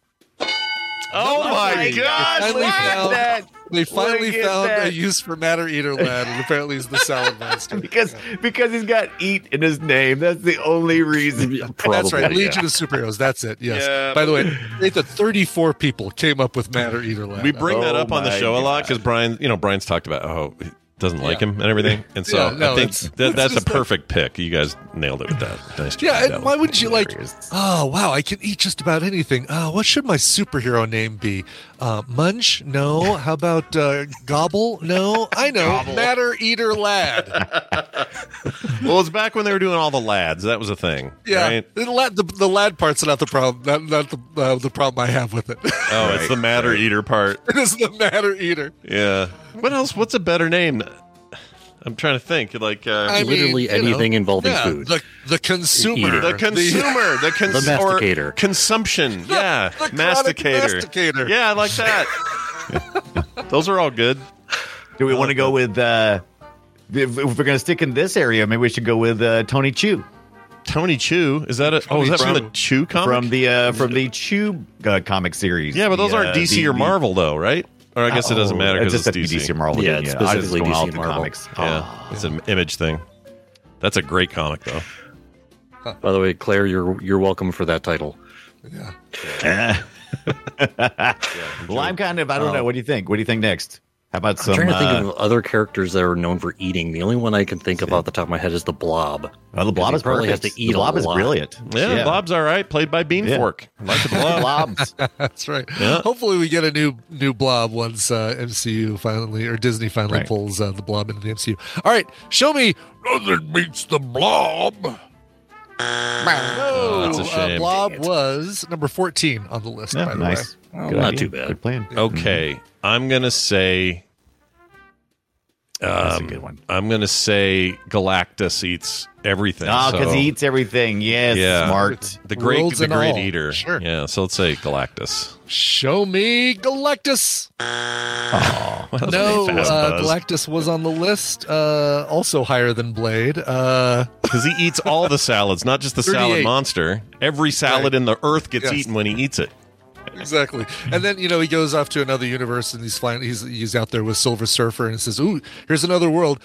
Oh my my god! Finally found, that. They finally Look at found a use for Matter Eater Lad, and apparently he's the salad monster. because because he's got eat in his name. That's the only reason. Probably, That's right, yeah. Legion of Superheroes. That's it. Yes. Yeah, By the way, great that 34 people came up with Matter Eater Lad. We bring oh that Oh up on the my show a lot because Brian, you know, Brian's talked about oh he doesn't like him and everything, and so Yeah, no, I think it's- that, it's that's a just like- perfect pick. You guys nailed it with that. Nice job. Yeah, and why wouldn't you like? Oh wow, I can eat just about anything. Oh, what should my superhero name be? Uh, Munch? No. How about uh, Gobble? No. I know. Matter Eater Lad. Well, it's back when they were doing all the lads. That was a thing. Yeah, Right? the, lad, the, the lad part's not the problem. Not, not the uh, the problem I have with it. Oh, it's the matter eater part. it is the Matter Eater. Yeah. What else? What's a better name? I'm trying to think. Like uh, I mean, Literally you anything know, involving yeah, food. The the consumer. Eater. the consumer, the, cons- The masticator. or consumption. yeah, the chronic masticator. masticator. Yeah, I like that. Those are all good. Do we want to go with? uh if, if we're going to stick in this area, maybe we should go with uh, Tony Chu Tony Chu is that? A, oh, is that from, From- the Chew comic? from the uh, from the Chew uh, comic series. yeah, but those The, aren't uh, DC the- or the- Marvel, though, right? Or I guess it doesn't Oh, matter because just it's have DC. DC or Marvel. Yeah, then, it's specifically going DC Marvel. Comics. Yeah, oh. it's an image thing. That's a great comic, though. By the way, Claire, you're you're welcome for that title. Yeah. well, I'm kind of. I don't Oh. know. What do you think? What do you think next? How about some? I'm trying to think uh, of other characters that are known for eating. The only one I can think of off the top of my head is the Blob. well, the blob is probably has to eat the a blob is lot. brilliant. Yeah, Blob's all right. Played by Bean Yeah. Fork. I like the Blob. Blobs. That's right. Yeah. Hopefully, we get a new new blob once uh, MCU finally or Disney finally Right. pulls uh, the blob into the MCU. All right, show me nothing beats the blob. Oh, that's a Uh, shame. blob was number fourteen on the list. Yeah, by the nice. Well, Good not idea. too bad. Good plan. Okay, I'm gonna say. That's a Um, good one. I'm gonna say Galactus eats everything. Oh, because so- he eats everything. Yes, Yeah. smart. the great, Worlds the great all. eater. Sure. Yeah, so let's say Galactus. Show me Galactus. Well, was No, uh, Galactus was on the list. Uh, also higher than Blade. Uh, because he eats all the salads, not just the salad monster. Every salad Right. in the earth gets Yes. eaten when he eats it. Exactly. And then you know he goes off to another universe and he's flying. He's he's out there with Silver Surfer and he says, "Ooh, here's another world."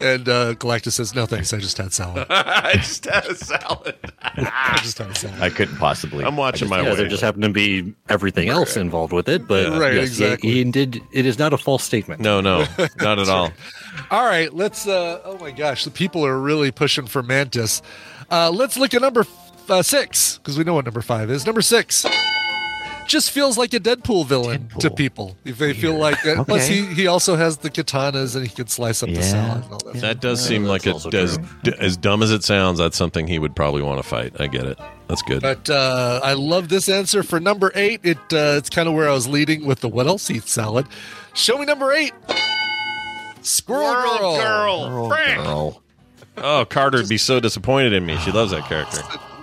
And uh, Galactus says, "No thanks, I just had salad. I just had a salad. I just had a salad." I couldn't possibly. I'm watching my yeah, way. there just happened to be everything else involved with it, but Right, yes, exactly. he, he did. It is not a false statement. No, no, not at all. All right, let's. Uh, oh my gosh, the people are really pushing for Mantis. Uh, let's look at number f- uh, six because we know what number five is. Number six just feels like a Deadpool villain to people. If they feel like that. Plus, he he also has the katanas and he can slice up the salad and all that. That does seem that's like it also as, as dumb as it sounds. That's something he would probably want to fight. I get it. That's good. But uh, I love this answer for number eight. It uh, it's kind of where I was leading with the what else eats salad. Show me number eight. Squirrel Girl. Girl. Oh, Carter would be so disappointed in me. She loves that character.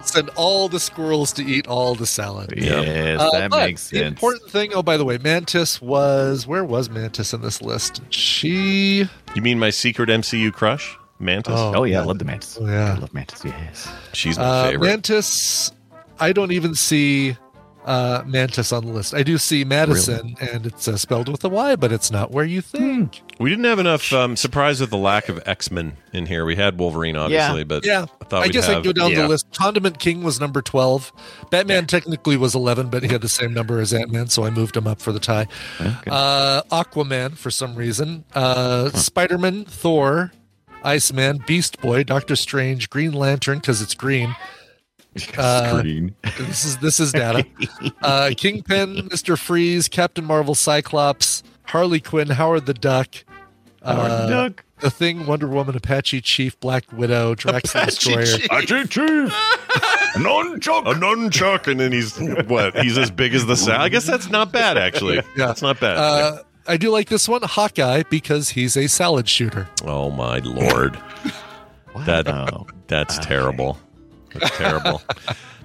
Send all the squirrels to eat all the salad. Yes, Uh, that but makes the important thing. Oh, by the way, Mantis was where was Mantis in this list? She. You mean my secret MCU crush, Mantis? Oh, Oh yeah, I love the mantis. Oh, yeah. I love mantis. Yes. She's my Uh, favorite. Mantis. I don't even see uh, Mantis on the list. I do see Madison, and it's uh, spelled with a Y, but it's not where you think. we didn't have enough um, surprise with the lack of X Men in here. We had Wolverine, obviously, but Yeah, I thought I guess I have, can go down yeah. the list. Condiment King was number twelve. Batman technically was eleven, but he had the same number as Ant Man, so I moved him up for the tie. Uh, Aquaman for some reason. Uh, Spider Man, Thor, Iceman, Beast Boy, Doctor Strange, Green Lantern because it's green. Uh, Green. This is this is data. Uh, Kingpin, Mister Freeze, Captain Marvel, Cyclops, Harley Quinn, Howard the Duck. Howard the uh, Duck. The Thing, Wonder Woman, Apache Chief, Black Widow, Drax the Destroyer. Achi Chief! Nunchuck! a nunchuck, and then he's what? He's as big as the sound. I guess that's not bad, actually. Yeah. that's not bad. Uh, I do like this one, Hawkeye, because he's a salad shooter. oh my lord, that Oh. that's terrible. That's terrible.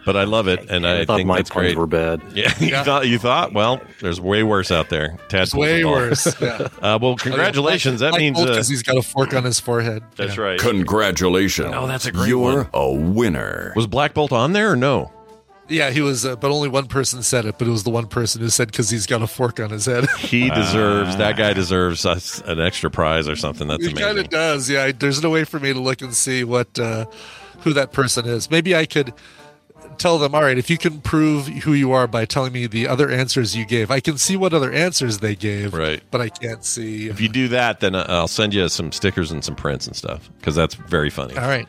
But I love it, and I, I thought think my that's puns great. were bad. Yeah, you thought you thought. Well, there's way worse out there. Tadpoles Way worse. Yeah. Uh, well, congratulations. That Like means Bolt uh, 'cause he's got a fork on his forehead. that's Yeah. right. Congratulations. Oh, that's a great one. You're one. a winner. Was Black Bolt on there or no? Yeah, he was, uh, but only one person said it. But it was the one person who said because he's got a fork on his head. He deserves that guy deserves us an extra prize or something. That's amazing. he kind of does. Yeah, there's no way for me to look and see what uh, who that person is. Maybe I could tell them. All right, if you can prove who you are by telling me the other answers you gave, I can see what other answers they gave. Right. but I can't see. If you do that, then uh, I'll send you some stickers and some prints and stuff because that's very funny. All right,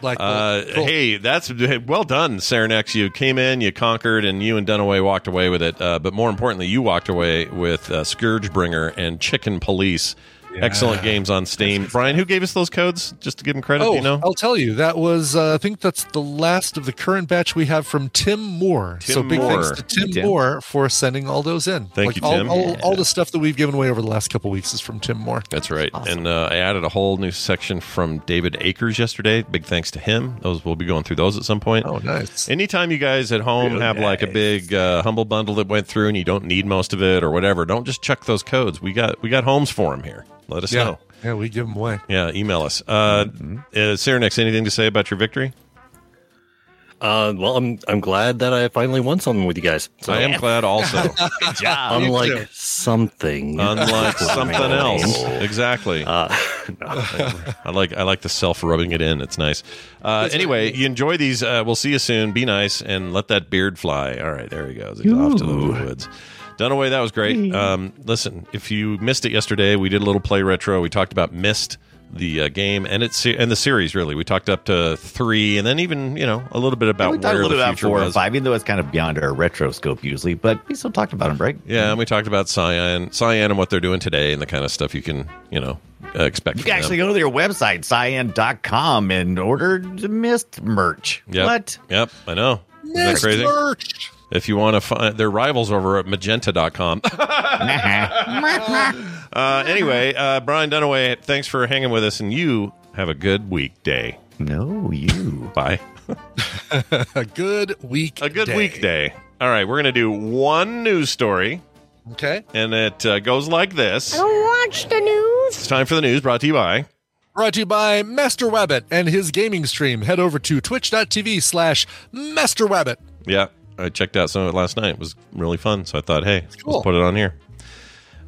Black. Uh, Cool. Hey, that's hey, well done, Saranex. You came in, you conquered, and you and Dunaway walked away with it. Uh, but more importantly, you walked away with uh, Scourgebringer and Chicken Police. Excellent games on Steam. Brian, who gave us those codes? Just to give him credit, Oh, you know? I'll tell you. That was, uh, I think that's the last of the current batch we have from Tim Moore. Tim so big Moore. thanks to Tim, Tim. Moore for sending all those in. Thank you, all, Tim. All, all the stuff that we've given away over the last couple weeks is from Tim Moore. That's right. And uh, I added a whole new section from David Akers yesterday. Big thanks to him. Those we'll be going through those at some point. Oh, nice. Anytime you guys at home have like a big uh, humble bundle that went through and you don't need most of it or whatever, don't just chuck those codes. We got we got homes for them here. Let us Yeah, know. yeah, we give them away. Yeah, email us. Uh, Mm-hmm. uh, Cyrenex, anything to say about your victory? Uh, well, I'm I'm glad that I finally won something with you guys. So, I am glad also. Good job. Unlike something, Unlike something else. Uh, Exactly. no. I like I like the self rubbing it in. It's nice. Uh, anyway, you enjoy these. Uh, we'll see you soon. Be nice and let that beard fly. All right, there he goes. He's off to the woods. Dunaway, that was great. Um, listen, if you missed it yesterday, we did a little play retro. We talked about Myst, the uh, game, and it's and the series. Really, we talked up to three, and then even you know a little bit about we talked a where little the about future four was. and five, even though it's kind of beyond our retro scope usually, but we still talked about them, right? Yeah, and we talked about Cyan, Cyan, and what they're doing today, and the kind of stuff you can you know uh, expect. You can actually them. go to their website, cyan.com, and order the Myst merch. Yep. What? Yep, I know. Isn't that crazy? merch. If you want to find their rivals over at magenta.com. uh, anyway, uh, Brian Dunaway, thanks for hanging with us, and you have a good weekday. no, you. Bye. A good week. A good day. weekday. All right, we're going to do one news story, Okay. and it uh, goes like this. I don't Watch the news. It's time for the news brought to you by. Brought to you by Master Wabbit and his gaming stream. Head over to twitch.tv slash Master Wabbit. Yeah, I checked out some of it last night. It was really fun. So I thought, hey, Cool. let's put it on here.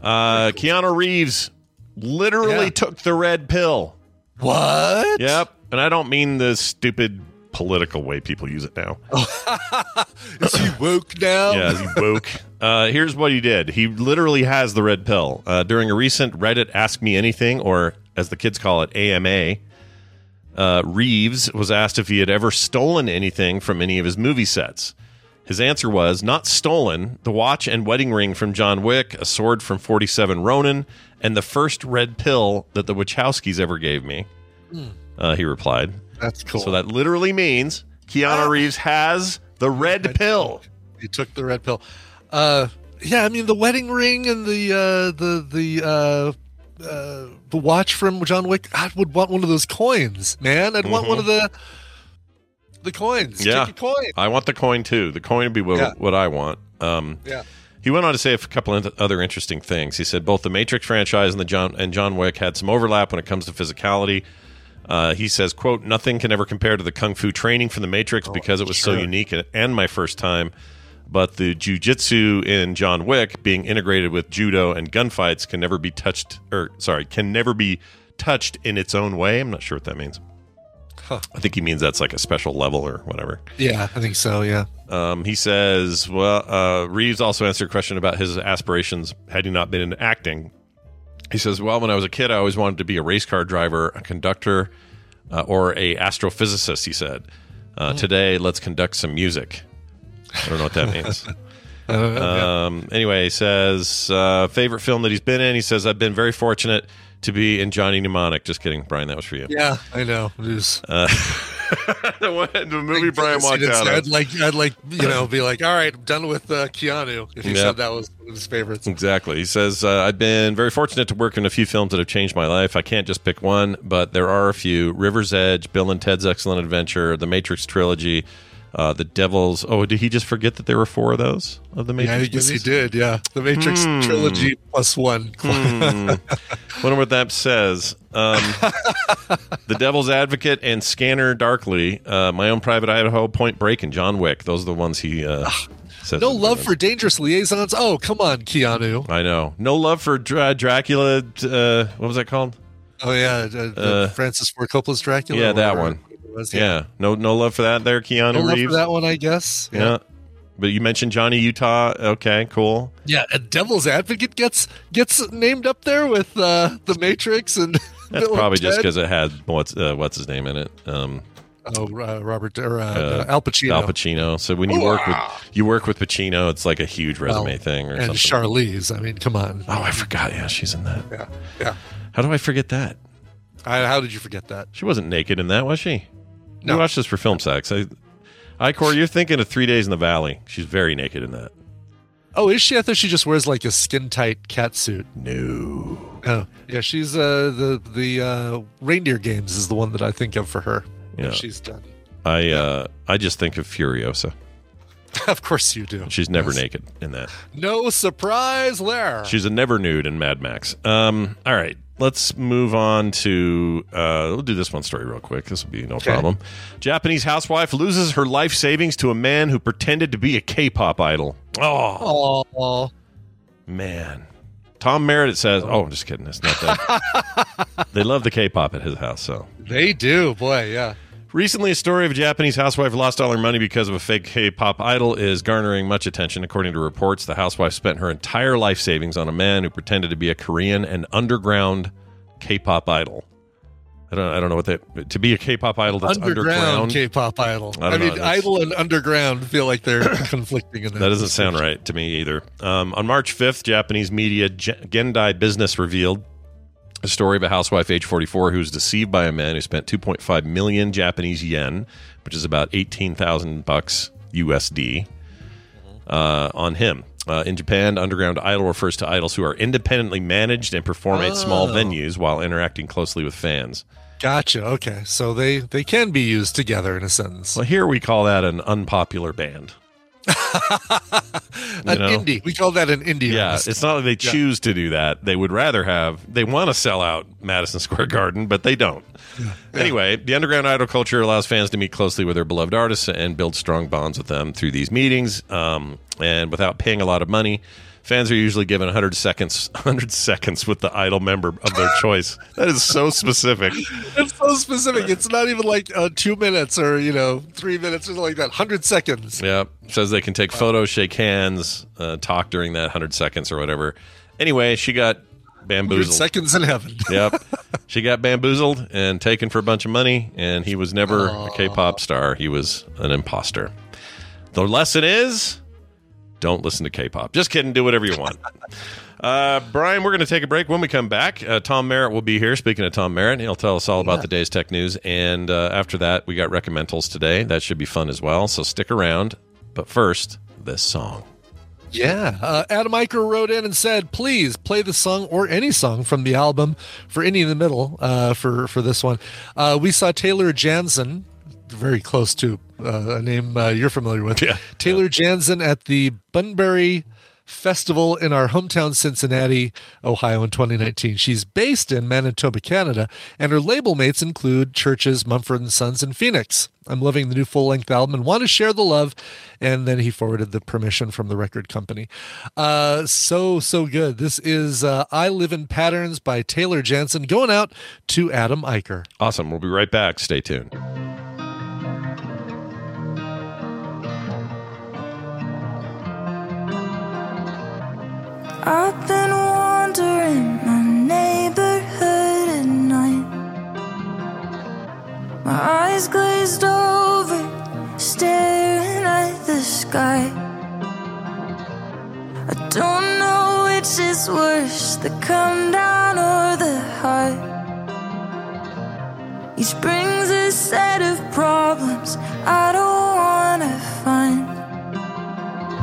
Uh, Keanu Reeves literally Yeah. took the red pill. What? Yep. And I don't mean the stupid political way people use it now. Is he woke now? Yeah, is he woke. Uh, here's what he did. He literally has the red pill. Uh, during a recent Reddit Ask Me Anything, or as the kids call it, AMA, uh, Reeves was asked if he had ever stolen anything from any of his movie sets. His answer was not stolen, the watch and wedding ring from John Wick, a sword from 47 Ronin, and the first red pill that the Wachowskis ever gave me. Uh, he replied. That's cool. So that literally means Keanu Reeves has the red pill. he took the red pill. Uh, yeah, I mean the wedding ring and the uh, the the uh, uh, the watch from John Wick. I would want one of those coins, man. I'd want one of the the coins. Yeah. Take coin. I want the coin too. The coin would be what, Yeah. what I want. Um, Yeah. He went on to say a couple of other interesting things. He said both the Matrix franchise and the John and John Wick had some overlap when it comes to physicality. Uh, he says, "quote Nothing can ever compare to the kung fu training from the Matrix because it was so unique and, and my first time. But the jujitsu in John Wick, being integrated with judo and gunfights, can never be touched. Or sorry, can never be touched in its own way. I'm not sure what that means. Huh. I think he means that's like a special level or whatever. Yeah, I think so. Yeah. Um, he says, well, uh, Reeves also answered a question about his aspirations had he not been into acting. He says, well, when I was a kid, I always wanted to be a race car driver, a conductor, uh, or a astrophysicist, he said. Uh, Today, let's conduct some music. I don't know what that means. Yeah. Um, anyway, he says, uh, favorite film that he's been in. He says, I've been very fortunate to be in Johnny Mnemonic. Just kidding, Brian, that was for you. Yeah, I know. It was, Uh, the, one- the movie Brian I'd walked out I'd like, I'd like, you know, be like, all right, I'm done with uh, Keanu. If he Yep. said that was his favorites. Exactly. He says, uh, I've been very fortunate to work in a few films that have changed my life. I can't just pick one, but there are a few River's Edge, Bill and Ted's Excellent Adventure, The Matrix Trilogy, uh, The Devil's. Oh, did he just forget that there were four of those of the Yeah, Matrix? I guess he did. Yeah, the Matrix Hmm. trilogy plus one. Hmm. Wonder what that says. Um, the Devil's Advocate and Scanner Darkly, uh, My Own Private Idaho, Point Break, and John Wick. Those are the ones he uh, says. no love for dangerous liaisons. Oh, come on, Keanu. I know. No love for Dra- Dracula. Uh, what was that called? Oh yeah, uh, the Francis Ford Coppola's Dracula. yeah, that one. Was, Yeah. No, no love for that. There, Keanu No love Reeves. for that one, I guess. Yeah. But you mentioned Johnny Utah. Okay, cool. Yeah, and Devil's Advocate gets gets named up there with uh, the Matrix and That's Bill probably just because it had what's uh, what's his name in it. Um, oh uh, Robert or uh, uh, Al Pacino Al Pacino. So when you work with you work with Pacino, it's like a huge resume Well, thing or and something. Charlize. I mean, come on. oh, I forgot. Yeah, she's in that. Yeah, yeah. How do I forget that? I, how did you forget that? She wasn't naked in that, was she? No. We watched this for film sex. I, I, Corey, you're thinking of Three Days in the Valley. She's very naked in that. Oh, is she? I thought she just wears like a skin tight cat suit. No. Oh, yeah. She's uh, the the uh, reindeer games is the one that I think of for her. Yeah. she's done. I uh, I just think of Furiosa. of course you do. She's never Yes. naked in that. No surprise there. She's a never nude in Mad Max. Um, all right, let's move on to. Uh, we'll do this one story real quick. This will be no problem. Japanese housewife loses her life savings to a man who pretended to be a K-pop idol. Oh Oh, man, Tom Merritt says. Oh, I'm just kidding. It's not that. they love the K-pop at his house. So they do. Boy, yeah. Recently, a story of a Japanese housewife lost all her money because of a fake K-pop idol is garnering much attention. According to reports, the housewife spent her entire life savings on a man who pretended to be a Korean and underground K-pop idol. I don't, I don't know what that to be a K-pop idol that's underground, underground. K-pop idol. I I, know, mean, idol and underground feel like they're conflicting in that. That doesn't sound right to me either. Um, on March 5th, Japanese media Ge- Gendai Business revealed a story of a housewife, age 44, who was deceived by a man who spent 2.5 million Japanese yen, which is about 18,000 bucks USD, uh, on him. Uh, in Japan, underground idol refers to idols who are independently managed and perform at small Oh. venues while interacting closely with fans. Gotcha. Okay, so they they can be used together in a sentence. Well, here we call that an unpopular band. An know? indie. We call that an indie. Yeah, it's not like they Yeah. choose to do that. They would rather have, they want to sell out Madison Square Garden, but they don't. Anyway, the underground idol culture allows fans to meet closely with their beloved artists and build strong bonds with them through these meetings. Um, and without paying a lot of money, fans are usually given 100 seconds, 100 seconds with the idol member of their choice. That is so specific. It's so specific. It's not even like uh, two minutes or you know three minutes or something like that. Hundred seconds. Yeah, says they can take photos, shake hands, uh, talk during that 100 seconds or whatever. Anyway, she got bamboozled. seconds in heaven. yep. She got bamboozled and taken for a bunch of money, and he was never a K pop star. He was an imposter. The lesson is don't listen to K pop. Just kidding. Do whatever you want. Uh, Brian, we're going to take a break. When we come back, uh, Tom Merritt will be here. Speaking of Tom Merritt, he'll tell us all about the day's tech news. And uh, after that, we got recommendals today. That should be fun as well. So stick around. But first, this song. Yeah. Uh, Adam Eicher wrote in and said, please play the song or any song from the album for any in the middle uh, for, for this one. Uh, we saw Taylor Janzen, very close to uh, a name uh, you're familiar with. Yeah. Taylor Janzen at the Bunbury Festival in our hometown, Cincinnati, Ohio, in 2019. She's based in Manitoba, Canada, and her label mates include CHVRCHES, Mumford and Sons, and Phoenix. I'm loving the new full length album and want to share the love. And then he forwarded the permission from the record company. Uh, so, so good. This is uh, I Live in Patterns by Taylor Janzen going out to Adam Eicher. Awesome. We'll be right back. Stay tuned. I've been wandering my neighborhood at night. My eyes glazed over, staring at the sky. I don't know which is worse, the come down or the high. Each brings a set of problems I don't wanna find.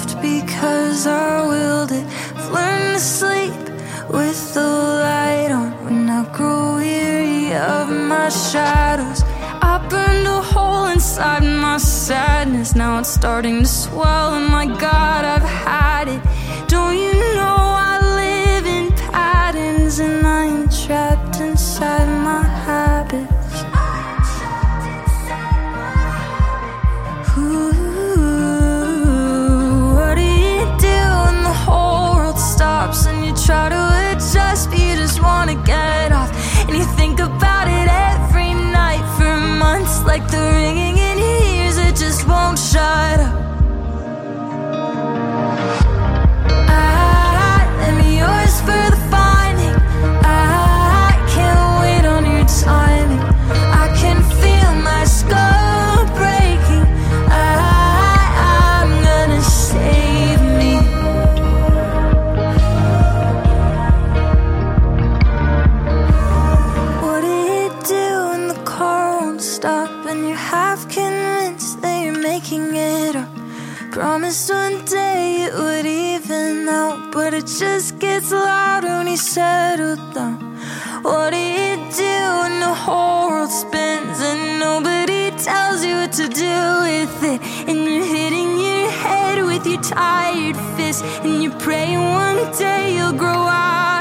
left because I willed it. I've learned to sleep with the light on when I grow weary of my shadows. I burned a hole inside my sadness. Now it's starting to swell, and my God, I've had it. Don't you know try to adjust, but you just wanna get off? And you think about it every night for months, like the ringing in your ears, it just won't shut up. Making it up? Promised one day it would even out, but it just gets louder when you settle down. What do you do when the whole world spins and nobody tells you what to do with it? And you're hitting your head with your tired fist, and you're praying one day you'll grow out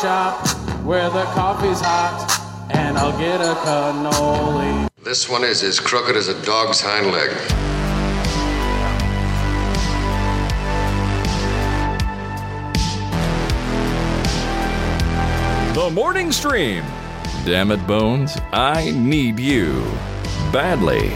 shop where the coffee's hot and I'll get a cannoli. This one is as crooked as a dog's hind leg. The morning stream. Damn it, Bones. I need you. Badly.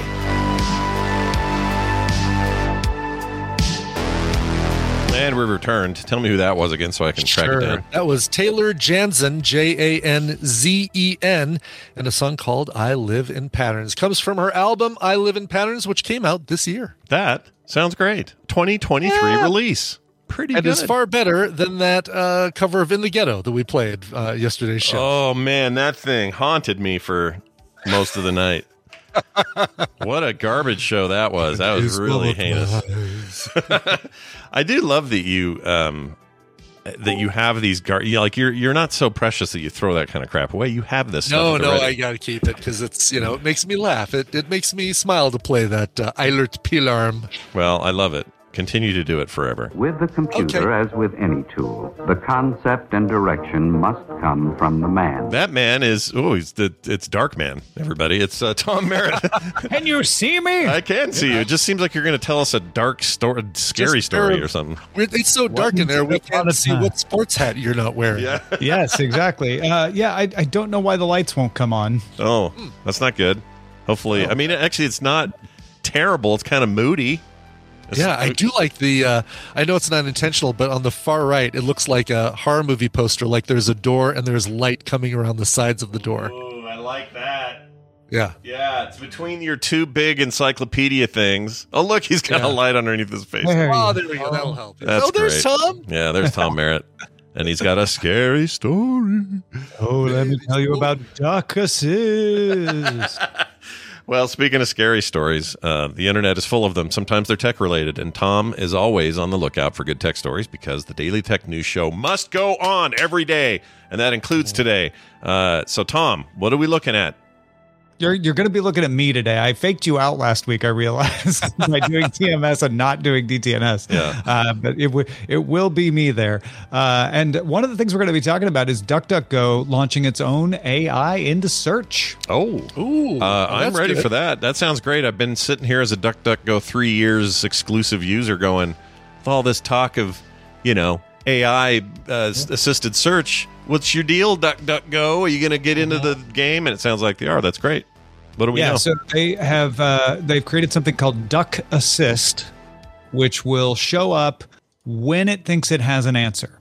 And we returned. Tell me who that was again so I can track it down. That was Taylor Janzen, J A N Z E N, and a song called I Live in Patterns. Comes from her album I Live in Patterns, which came out this year. That sounds great. 2023 Yeah. release. Pretty and good. it's far better than that uh, cover of In the Ghetto that we played uh, yesterday's show. Oh man, that thing haunted me for most of the night. What a garbage show that was. That was really heinous. I do love that you um that you have these gar- you know, like you're you're not so precious that you throw that kind of crap away. You have this No, no, ready. I got to keep it because it's you know it makes me laugh. It it makes me smile to play that uh, Eilert Pilarm. Well, I love it. Continue to do it forever. With the computer, as with any tool, the concept and direction must come from the man. That man is oh, he's the it's Dark Man. Everybody, it's uh, Tom Merritt. Can you see me? I can see you. It just seems like you're going to tell us a dark story, scary Just story very- or something. It's so dark in there. We can't see what sports hat you're not wearing. Yeah. yes, exactly. Uh, yeah, I, I don't know why the lights won't come on. Oh, that's not good. Hopefully, I mean, actually, it's not terrible. It's kind of moody. It's- Yeah, I do like the. Uh, I know it's not intentional, but on the far right, it looks like a horror movie poster. Like there's a door and there's light coming around the sides of the door. Oh, I like that. Yeah, Yeah, it's between your two big encyclopedia things. Oh, look, he's got a light underneath his face. There Oh, you there we go. That'll help. That's oh, there's great. Tom. Yeah, there's Tom Merritt, and he's got a scary story. Oh, let me tell you about Duck Assist. Well, speaking of scary stories, uh, the internet is full of them. Sometimes they're tech related, and Tom is always on the lookout for good tech stories because the Daily Tech News Show must go on every day, and that includes today. Uh, so, Tom, what are we looking at? You're you're going to be looking at me today. I faked you out last week. I realized by doing TMS and not doing DTNS. Yeah. Uh, but it w- it will be me there. Uh, and one of the things we're going to be talking about is DuckDuckGo launching its own AI into search. Oh, Ooh, Uh, I'm ready good. for that. That sounds great. I've been sitting here as a DuckDuckGo three years exclusive user, going with all this talk of, you know, AI uh, assisted search. What's your deal, Duck Duck Go? Are you going to get into the game? And it sounds like they are. That's great. What do we yeah, know? so they have uh, they've created something called Duck Assist, which will show up when it thinks it has an answer.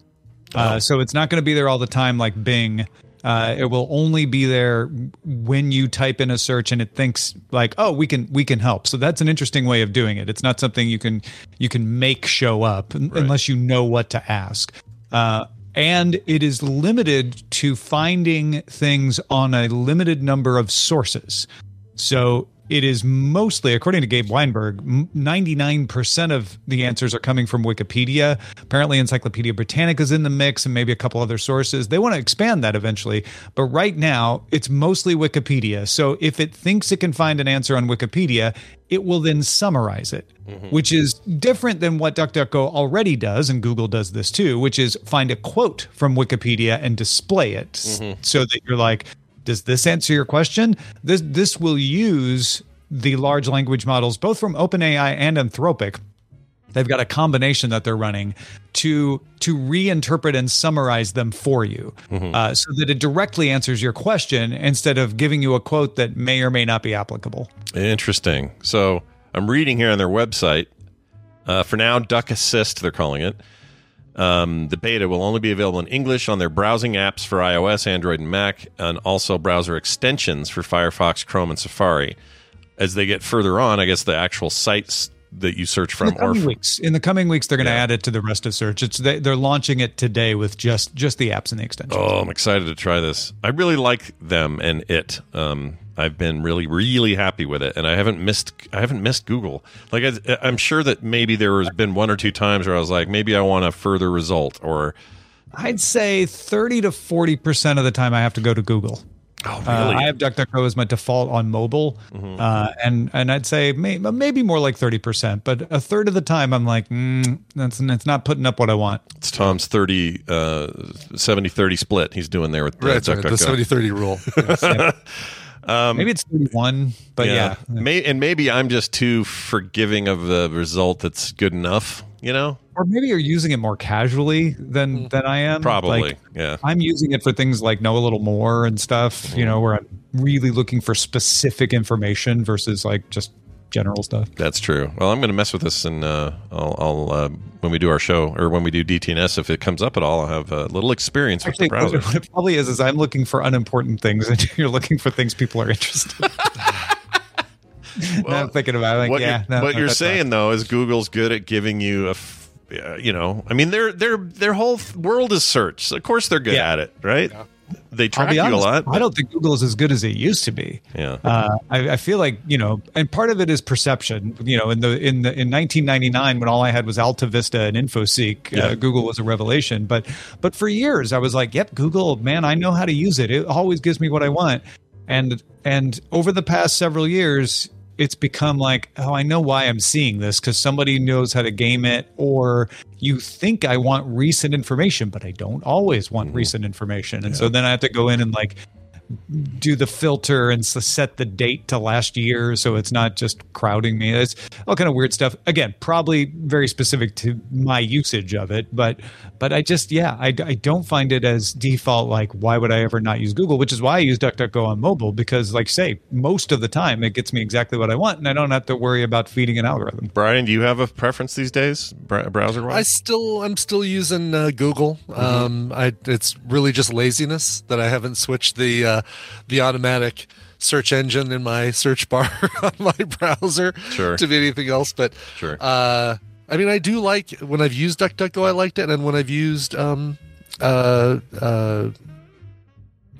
Oh. Uh, so it's not going to be there all the time like Bing. Uh, it will only be there when you type in a search and it thinks like, oh, we can we can help. So that's an interesting way of doing it. It's not something you can you can make show up un- unless you know what to ask. Uh, and it is limited to finding things on a limited number of sources. So it is mostly, according to Gabe Weinberg, 99% of the answers are coming from Wikipedia. Apparently, Encyclopedia Britannica is in the mix and maybe a couple other sources. They want to expand that eventually. But right now, it's mostly Wikipedia. So if it thinks it can find an answer on Wikipedia, it will then summarize it, mm-hmm. which is different than what DuckDuckGo already does. And Google does this too, which is find a quote from Wikipedia and display it s- so that you're like, does this answer your question? This this will use the large language models both from OpenAI and Anthropic. They've got a combination that they're running to to reinterpret and summarize them for you, uh, so that it directly answers your question instead of giving you a quote that may or may not be applicable. Interesting. So I'm reading here on their website. Uh, for now, Duck Assist, they're calling it. Um, the beta will only be available in English on their browsing apps for iOS, Android, and Mac, and also browser extensions for Firefox, Chrome, and Safari. As they get further on, I guess the actual sites that you search In from the are coming weeks, in the coming weeks, they're going to add it to the rest of search. It's they, they're launching it today with just just the apps and the extensions. Oh, I'm excited to try this. I really like them and it. Um, I've been really, really happy with it, and I haven't missed. I haven't missed Google. Like I, I'm sure that maybe there has been one or two times where I was like, maybe I want a further result, or I'd say thirty to forty percent of the time I have to go to Google. Oh, Uh, I have DuckDuckGo as my default on mobile, Mm-hmm. uh, and and I'd say may, maybe more like thirty percent, but a third of the time I'm like, mm, that's it's not putting up what I want. It's Tom's 30, uh, 70 30 split he's doing there with uh, Right, right, the DuckDuckGo. 70-30 rule. Yes. Um, maybe it's thirty-one, but yeah, May, and maybe I'm just too forgiving of the result that's good enough, you know? or maybe you're using it more casually than Mm. than I am. Probably, Like, yeah. I'm using it for things like know a little more and stuff. You know, where I'm really looking for specific information versus like just general stuff. That's true. Well, I'm going to mess with this, and uh, I'll, I'll uh, when we do our show or when we do DTNS, if it comes up at all, I'll have a little experience with Actually, the browser. what it probably is is I'm looking for unimportant things, and you're looking for things people are interested. in. now I'm thinking about it, like, what yeah. you're, no, what no, you're saying though is Google's good at giving you a, f- uh, you know, I mean their their their whole world is search. Of course they're good Yeah. at it, right? They track you honest, a lot. I don't think Google is as good as it used to be. Yeah. Uh, I, I feel like you know, and part of it is perception. You know, in the in the in 1999, when all I had was Alta Vista and InfoSeek, Yeah. uh, Google was a revelation. But but for years, I was like, "Yep, Google, man, I know how to use it. It always gives me what I want." And and over the past several years, it's become like, "Oh, I know why I'm seeing this because somebody knows how to game it." Or you think I want recent information, but I don't always want mm-hmm. recent information, and so then I have to go in and like do the filter and set the date to last year so it's not just crowding me it's all kind of weird stuff again probably very specific to my usage of it but but i just yeah i, I don't find it as default like why would i ever not use google which is why i use duckduckgo on mobile because like say most of the time it gets me exactly what i want and i don't have to worry about feeding an algorithm Brian, do you have a preference these days, browser wise? I wise? still, I'm still using uh, Google. Mm-hmm. Um, I, it's really just laziness that I haven't switched the uh, the automatic search engine in my search bar on my browser Sure. to be anything else. But Sure. uh, I mean, I do like when I've used DuckDuckGo, I liked it, and when I've used um, uh, uh,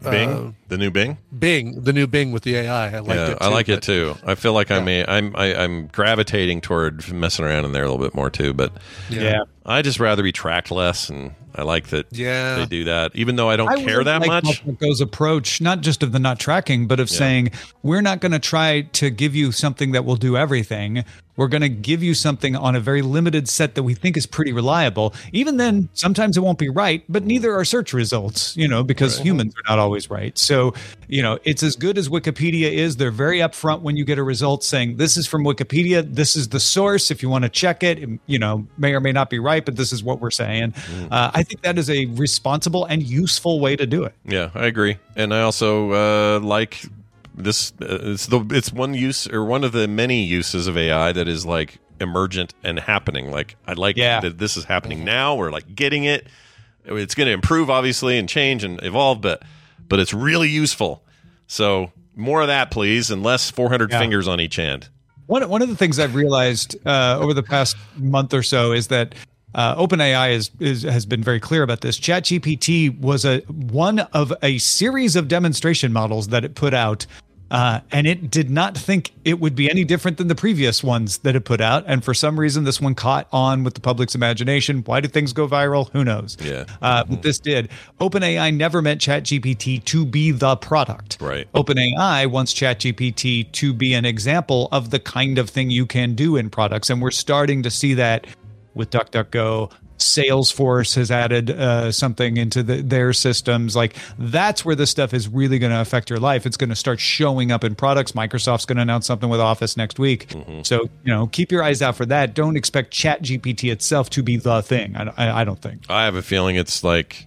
Bing, uh, the new Bing. Bing, the new Bing with the AI, I liked yeah, it. I too, like it too. I feel like I'm a, I'm I, I'm gravitating toward messing around in there a little bit more too. But Yeah. Yeah. I just rather be tracked less, and I like that. Yeah. they do that, even though I don't I care really that like much. DuckDuckGo's approach, not just of the not tracking, but of Yeah. saying we're not going to try to give you something that will do everything. We're going to give you something on a very limited set that we think is pretty reliable. Even then, sometimes it won't be right, but neither are search results, you know, because humans are not always right. So, you know, it's as good as Wikipedia is. They're very upfront when you get a result saying this is from Wikipedia, this is the source. If you want to check it, it, you know, may or may not be right, but this is what we're saying. Uh, I think that is a responsible and useful way to do it. Yeah, I agree, and I also uh, like this. Uh, it's the it's one use or one of the many uses of AI that is like emergent and happening. Like I like Yeah. that this is happening now. We're like getting it. It's going to improve, obviously, and change and evolve, but but it's really useful. So more of that, please, and less four hundred Yeah. fingers on each hand. One one of the things I've realized uh, over the past month or so is that uh, OpenAI is, is has been very clear about this. ChatGPT was a one of a series of demonstration models that it put out. Uh, and it did not think it would be any different than the previous ones that it put out. And for some reason, this one caught on with the public's imagination. Why do things go viral? Who knows? Yeah. Uh, but this did. OpenAI never meant ChatGPT to be the product. Right. OpenAI wants ChatGPT to be an example of the kind of thing you can do in products. And we're starting to see that with DuckDuckGo. Salesforce has added uh, something into the, their systems. Like that's where this stuff is really going to affect your life. It's going to start showing up in products. Microsoft's going to announce something with Office next week. So you know, keep your eyes out for that. Don't expect ChatGPT itself to be the thing. I, I, I don't think. I have a feeling it's like,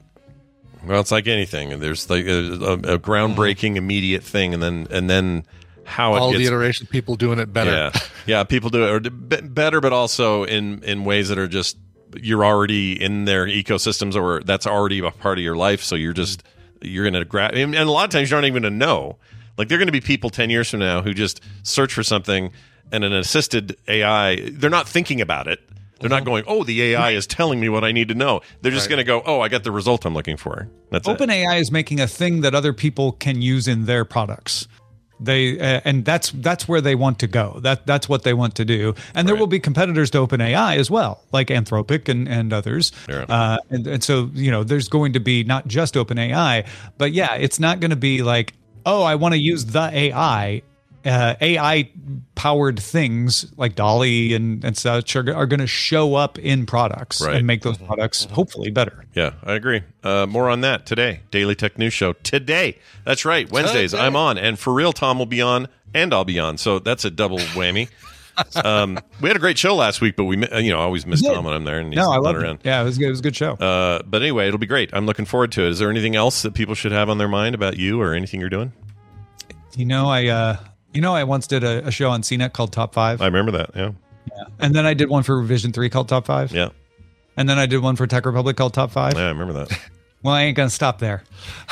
well, it's like anything. There's like a, a, a groundbreaking, immediate thing, and then and then how it All the gets iteration, people doing it better. Yeah, yeah. People do it or b- better, but also in in ways that are just you're already in their ecosystems, or that's already a part of your life. So you're just you're gonna grab, and and a lot of times you're not even gonna know. Like there are gonna be people ten years from now who just search for something, and an assisted AI, they're not thinking about it. They're not mm-hmm. going, oh, the AI is telling me what I need to know. They're just Right. going to go, oh, I got the result I'm looking for. That's it. OpenAI is making a thing that other people can use in their products. They uh, and that's that's where they want to go. That that's what they want to do. And there will be competitors to OpenAI as well, like Anthropic and and others. Uh, and and so you know, there's going to be not just OpenAI, but yeah, it's not going to be like oh, I want to use the AI. Uh, AI powered things like DALL-E and, and such are, are going to show up in products Right. and make those products hopefully better. Yeah, I agree. Uh, more on that today. Daily Tech News Show today. That's right. Wednesdays Today. I'm on, and for real, Tom will be on, and I'll be on. So that's a double whammy. um, we had a great show last week, but we, uh, you know, I always miss Tom when I'm there, and he's No, I love around. it. Yeah, it was good. It was a good show. Uh, but anyway, it'll be great. I'm looking forward to it. Is there anything else that people should have on their mind about you or anything you're doing? You know, I uh, you know, I once did a, a show on CNET called Top Five. I remember that. Yeah, yeah. and then I did one for Revision Three called Top Five. yeah, And then I did one for Tech Republic called Top Five. yeah. I remember that. Well, I ain't gonna stop there.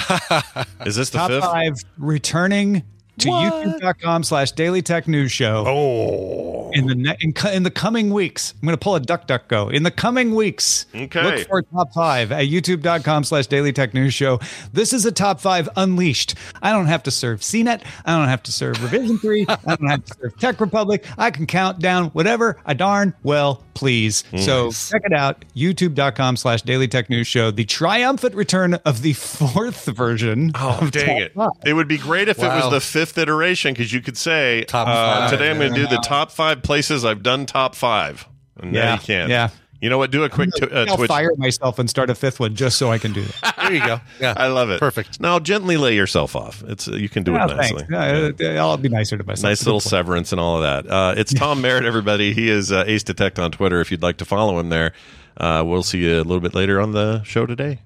Is this the Top fifth? five returning to youtube.com slash daily tech news show. Oh. In the ne- in, co- in the coming weeks. I'm gonna pull a duck duck go. In the coming weeks. Okay. Look for top five at youtube.com slash daily tech news show. This is a top five unleashed. I don't have to serve CNET. I don't have to serve Revision 3. I don't have to serve Tech Republic. I can count down whatever I darn well please. So check it out. YouTube.com slash daily tech news show. The triumphant return of the fourth version. Oh, of dang it. Five. It would be great if it was the fifth iteration because you could say, Top uh, today I'm going to do the top five places I've done top five. And now Yeah, you can. yeah. You know what? Do a quick t- uh, I'll Twitch. fire myself and start a fifth one just so I can do that. There you go. Yeah, I love it. Perfect. Now gently lay yourself off. It's uh, you can do Yeah, it nicely. thanks. Yeah, I'll be nicer to myself. Nice little severance and all of that. Uh, it's Tom Merritt, everybody. He is uh, Ace Detect on Twitter. If you'd like to follow him there, uh, we'll see you a little bit later on the show today.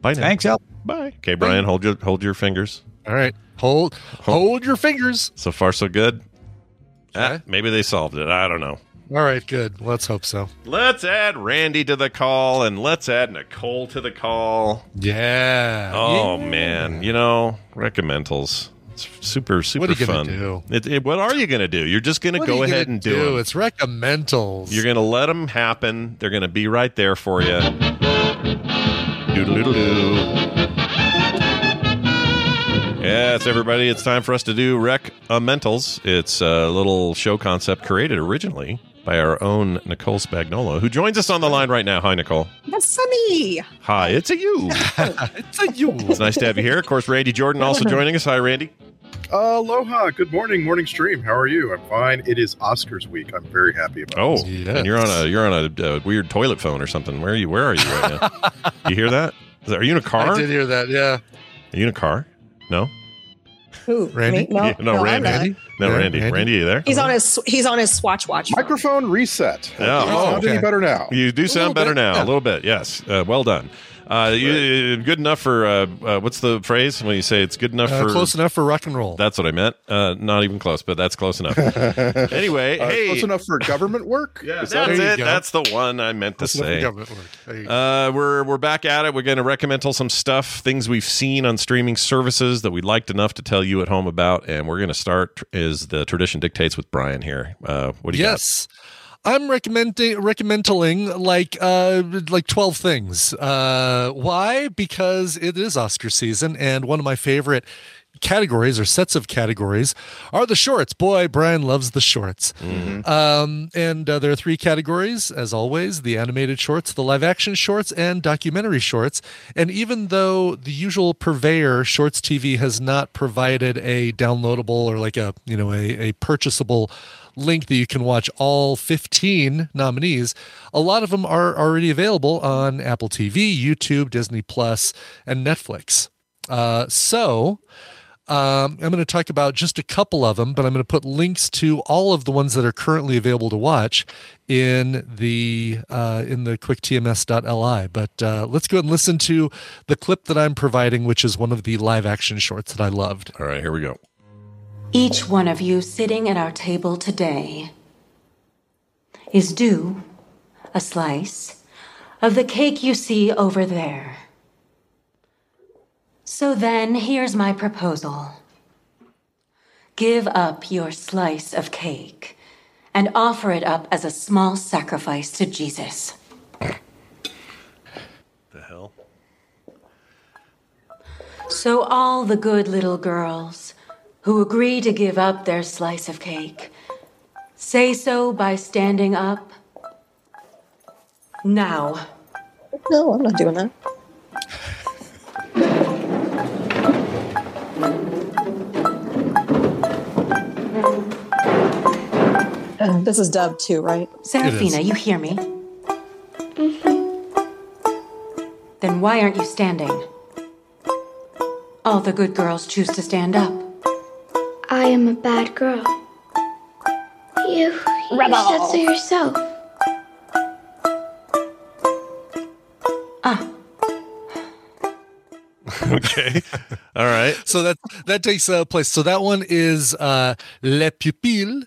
Bye now. Thanks, Al. Bye. Okay, Brian, hold your hold your fingers. All right. Hold hold your fingers. So far, so good. Ah, maybe they solved it. I don't know. All right, good. Let's hope so. Let's add Randy to the call and let's add Nicole to the call. Yeah. Oh man, you know recommendals. It's super super What are you fun. It, it- what are you going to do? You're just going to go ahead and do, do? it. It's recommendals. You're going to let them happen. They're going to be right there for you. Doodle doodle doo. Yes, everybody, it's time for us to do Rec Mentals. It's a little show concept created originally by our own Nicole Spagnola, who joins us on the line right now. Hi, Nicole. That's me. Hi, it's a you. it's a you. It's nice to have you here. Of course, Randy Jordan also joining us. Hi, Randy. Aloha. Good morning, morning stream. How are you? I'm fine. It is Oscars week. I'm very happy about it. Oh, this. and you're on a you're on a, uh weird toilet phone or something. Where are you? Where are you right now? you hear that? Is that? Are you in a car? I did hear that. Yeah. Are you in a car? No. Who? Randy? Me? No, Yeah, no, I'm Randy. No, Yeah, Randy. Randy. Randy, are you there? He's on his he's on his Swatch watch. Microphone reset. Yeah. Do I Oh, sound any better now? You do sound better bit, now. yeah. A little bit. Yes. Uh, well done. Uh, you, good enough for uh, uh, what's the phrase when you say it's good enough Uh, for close enough for rock and roll. That's what I meant. Uh, not even close, but that's close enough. anyway, Uh, hey, Close enough for government work? Yeah, Is that that's There it. That's the one I meant to Close enough say. government work. There you go. Uh, we're we're back at it. We're going to recommend some stuff, things we've seen on streaming services that we liked enough to tell you at home about, and we're going to start as the tradition dictates with Brian here. Uh, what do you yes. I'm recommending recommending like uh like 12 things. Uh why? Because it is Oscar season and one of my favorite categories or sets of categories are the shorts. Boy, Brian loves the shorts. Um, and uh, there are three categories, as always the animated shorts, the live action shorts, and documentary shorts. And even though the usual purveyor, Shorts TV, has not provided a downloadable or like a, you know, a, a purchasable link that you can watch all 15 nominees, a lot of them are already available on Apple TV, YouTube, Disney Plus, and Netflix. Uh, so um, I'm going to talk about just a couple of them, but I'm going to put links to all of the ones that are currently available to watch in the uh, in the quicktms.li. But uh, let's go ahead and listen to the clip that I'm providing, which is one of the live action shorts that I loved. All right, here we go. Each one of you sitting at our table today is due a slice of the cake you see over there. So then, here's my proposal give up your slice of cake and offer it up as a small sacrifice to Jesus. The hell? So, all the good little girls who agree to give up their slice of cake. Say so by standing up. Now. No, I'm not doing that. Uh, this is dub too, right? seraphina you hear me? Mm-hmm. Then why aren't you standing? All the good girls choose to stand up. I am a bad girl. You, you Rebel. said so yourself. okay. All right. So that that takes uh, place. So that one is uh, Le Pupille.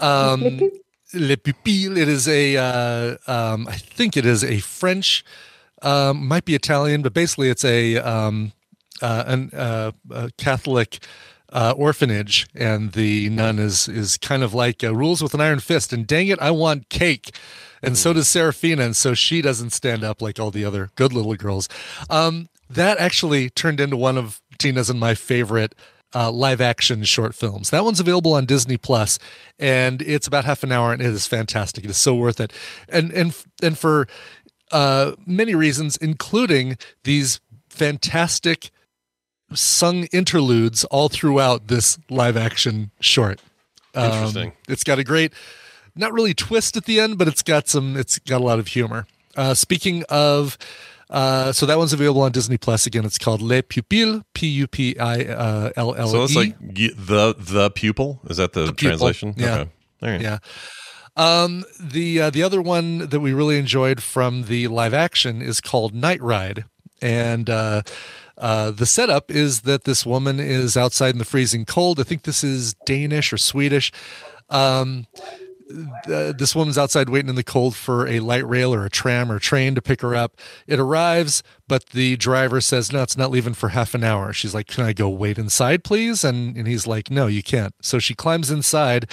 Um, Le Pupille. It is a. Uh, um, I think it is a French. Um, might be Italian, but basically it's a um, uh, an uh, a Catholic. Uh, orphanage and the nun is is kind of like uh, rules with an iron fist and dang it i want cake and so does Serafina, and so she doesn't stand up like all the other good little girls. Um, that actually turned into one of Tina's and my favorite uh, live action short films. That one's available on Disney Plus, and it's about half an hour, and it is fantastic. It is so worth it, and and and for uh, many reasons, including these fantastic sung interludes all throughout this live action short. Um, Interesting. It's got a great, not really twist at the end, but it's got some. It's got a lot of humor. Uh, speaking of, uh, so that one's available on Disney Plus. Again, it's called Le Pupille. P U P I uh, L L E. So it's like the the pupil. Is that the, pupil. translation? Yeah. Okay. Right. Yeah. Um, the uh, the other one that we really enjoyed from the live action is called Night Ride, and uh, uh, the setup is that this woman is outside in the freezing cold. I think this is Danish or Swedish. Um, th- this woman's outside waiting in the cold for a light rail or a tram or train to pick her up. It arrives, but the driver says, No, it's not leaving for half an hour. She's like, Can I go wait inside, please? And, and he's like, No, you can't. So she climbs inside,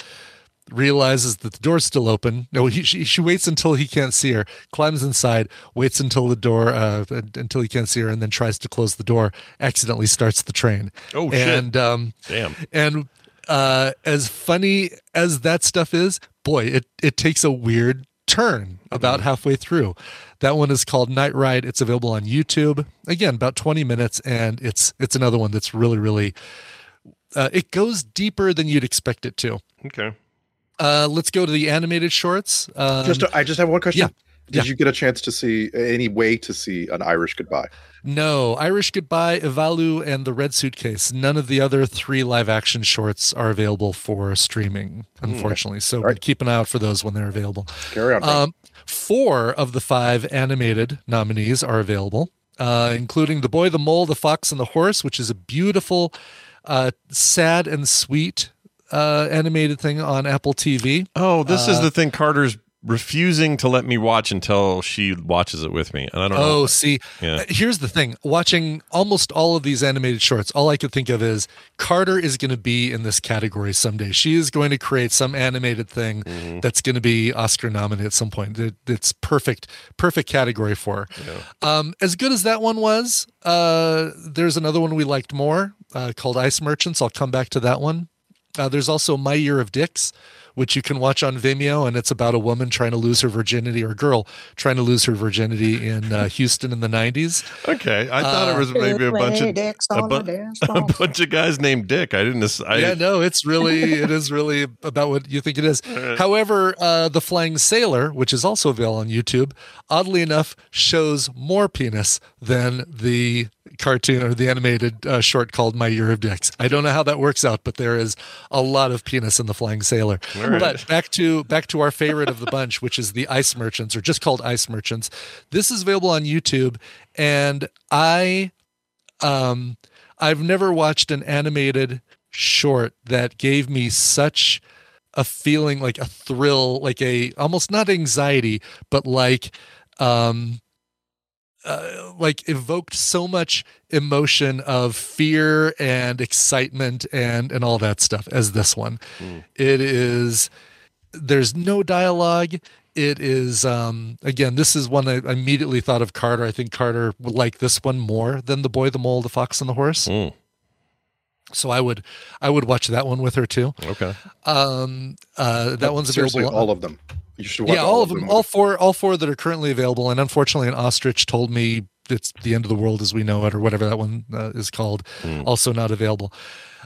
realizes that the door's still open. No, he, she, she waits until he can't see her, climbs inside, waits until the door, uh, until he can't see her, and then tries to close the door, accidentally starts the train. Oh, shit. And, um, Damn. and uh, as funny as that stuff is, boy, it it takes a weird turn about halfway through. That one is called Night Ride. It's available on YouTube. Again, about 20 minutes, and it's it's another one that's really really. Uh, it goes deeper than you'd expect it to. Okay. Uh, let's go to the animated shorts. Um, just, I just have one question. yeah, Did yeah. you get a chance to see any way to see an Irish goodbye? No, Irish Goodbye, Ivalu, and The Red Suitcase. None of the other three live action shorts are available for streaming, unfortunately. So keep an eye out for those when they're available. Carry on. Um, four of the five animated nominees are available, uh, including The Boy, the Mole, the Fox, and the Horse, which is a beautiful, uh, sad and sweet uh, animated thing on Apple TV. Oh, this is Uh, the thing Carter's refusing to let me watch until she watches it with me. And I don't know. Oh, see, Yeah. uh, here's the thing. Watching almost all of these animated shorts, all I could think of is Carter is going to be in this category someday. She is going to create some animated thing Mm-hmm. that's going to be Oscar nominated at some point. It, it's perfect, perfect category for her. Um, as good as that one was, uh, there's another one we liked more uh, called Ice Merchants. I'll come back to that one. Uh, there's also My Year of Dicks, which you can watch on Vimeo, and it's about a woman trying to lose her virginity, or a girl trying to lose her virginity in uh, Houston in the 90s. Okay, I thought it was maybe a bunch of a, bu- a bunch of guys named Dick. I didn't. I, yeah, no, it's really it is really about what you think it is. However, uh, the Flying Sailor, which is also available on YouTube, oddly enough, shows more penis than the cartoon or the animated uh, short called My Year of Dicks. I don't know how that works out, but there is a lot of penis in the Flying Sailor. Right. But back to back to our favorite of the bunch, which is the Ice Merchants, or just called Ice Merchants. This is available on YouTube, and I um I've never watched an animated short that gave me such a feeling like a thrill, like a almost not anxiety, but like um uh, like evoked so much emotion of fear and excitement and and all that stuff as this one. It is there's no dialogue. It is um again, this is one I immediately thought of Carter. I think Carter would like this one more than the boy, the mole, the fox, and the horse. So I would I would watch that one with her too. Okay. Um uh that one's seriously, available. all of them. You should watch yeah, all, of them, all four, all four that are currently available. And unfortunately, an ostrich told me it's the end of the world as we know it, or whatever that one uh, is called, also not available.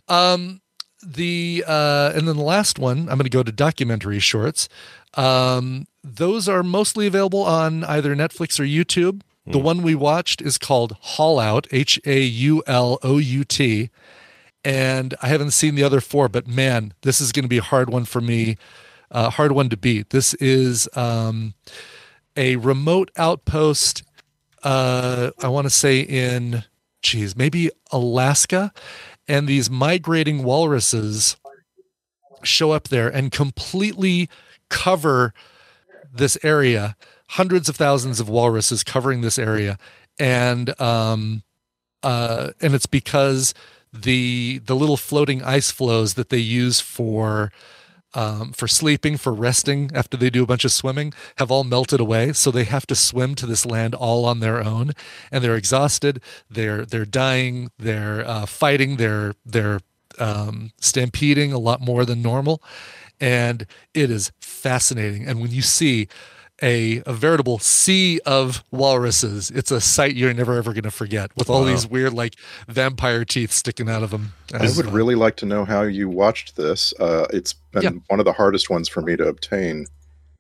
Um, the uh, and then the last one, I'm going to go to documentary shorts. Um, those are mostly available on either Netflix or YouTube. The one we watched is called Haul Out, H A U L O U T. And I haven't seen the other four, but man, this is going to be a hard one for me, uh, hard one to beat. This is um, a remote outpost, uh, I want to say in, geez, maybe Alaska. And these migrating walruses show up there and completely cover this area hundreds of thousands of walruses covering this area and um uh and it's because the the little floating ice flows that they use for um, for sleeping, for resting after they do a bunch of swimming, have all melted away. So they have to swim to this land all on their own, and they're exhausted. They're they're dying. They're uh, fighting. They're they're um, stampeding a lot more than normal, and it is fascinating. And when you see a, a veritable sea of walruses. It's a sight you're never ever going to forget with all Wow. these weird like vampire teeth sticking out of them. I would really like to know how you watched this. Uh, it's been Yeah. one of the hardest ones for me to obtain.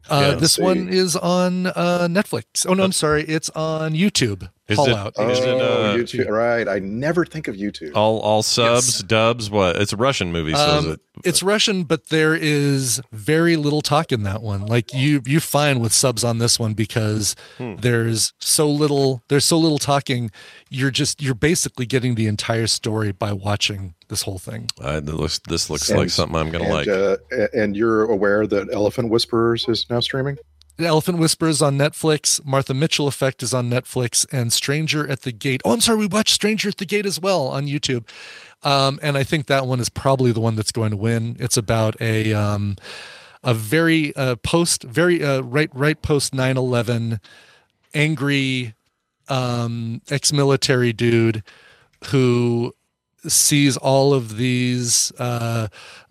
Uh, Let's this see. one is on uh, Netflix. Oh no, I'm sorry, it's on YouTube. Is Haul it- out. Oh, Is it, uh, YouTube, right. I never think of YouTube. All all subs, dubs. What? It's a Russian movie, so is Um, it? it's Russian, but there is very little talk in that one. Like you, you find with subs on this one because Hmm. there's so little, there's so little talking. You're just, you're basically getting the entire story by watching this whole thing. Uh, this looks this looks And- like something I'm gonna and, like. Uh, and you're aware that Elephant Whisperers is now streaming? The Elephant Whispers on Netflix. Martha Mitchell Effect is on Netflix, and Stranger at the Gate. Oh, I'm sorry, we watched Stranger at the Gate as well on YouTube. Um, and I think that one is probably the one that's going to win. It's about a um, a very uh, post, very uh, right right post 9/11 angry um, ex-military dude who sees all of these uh,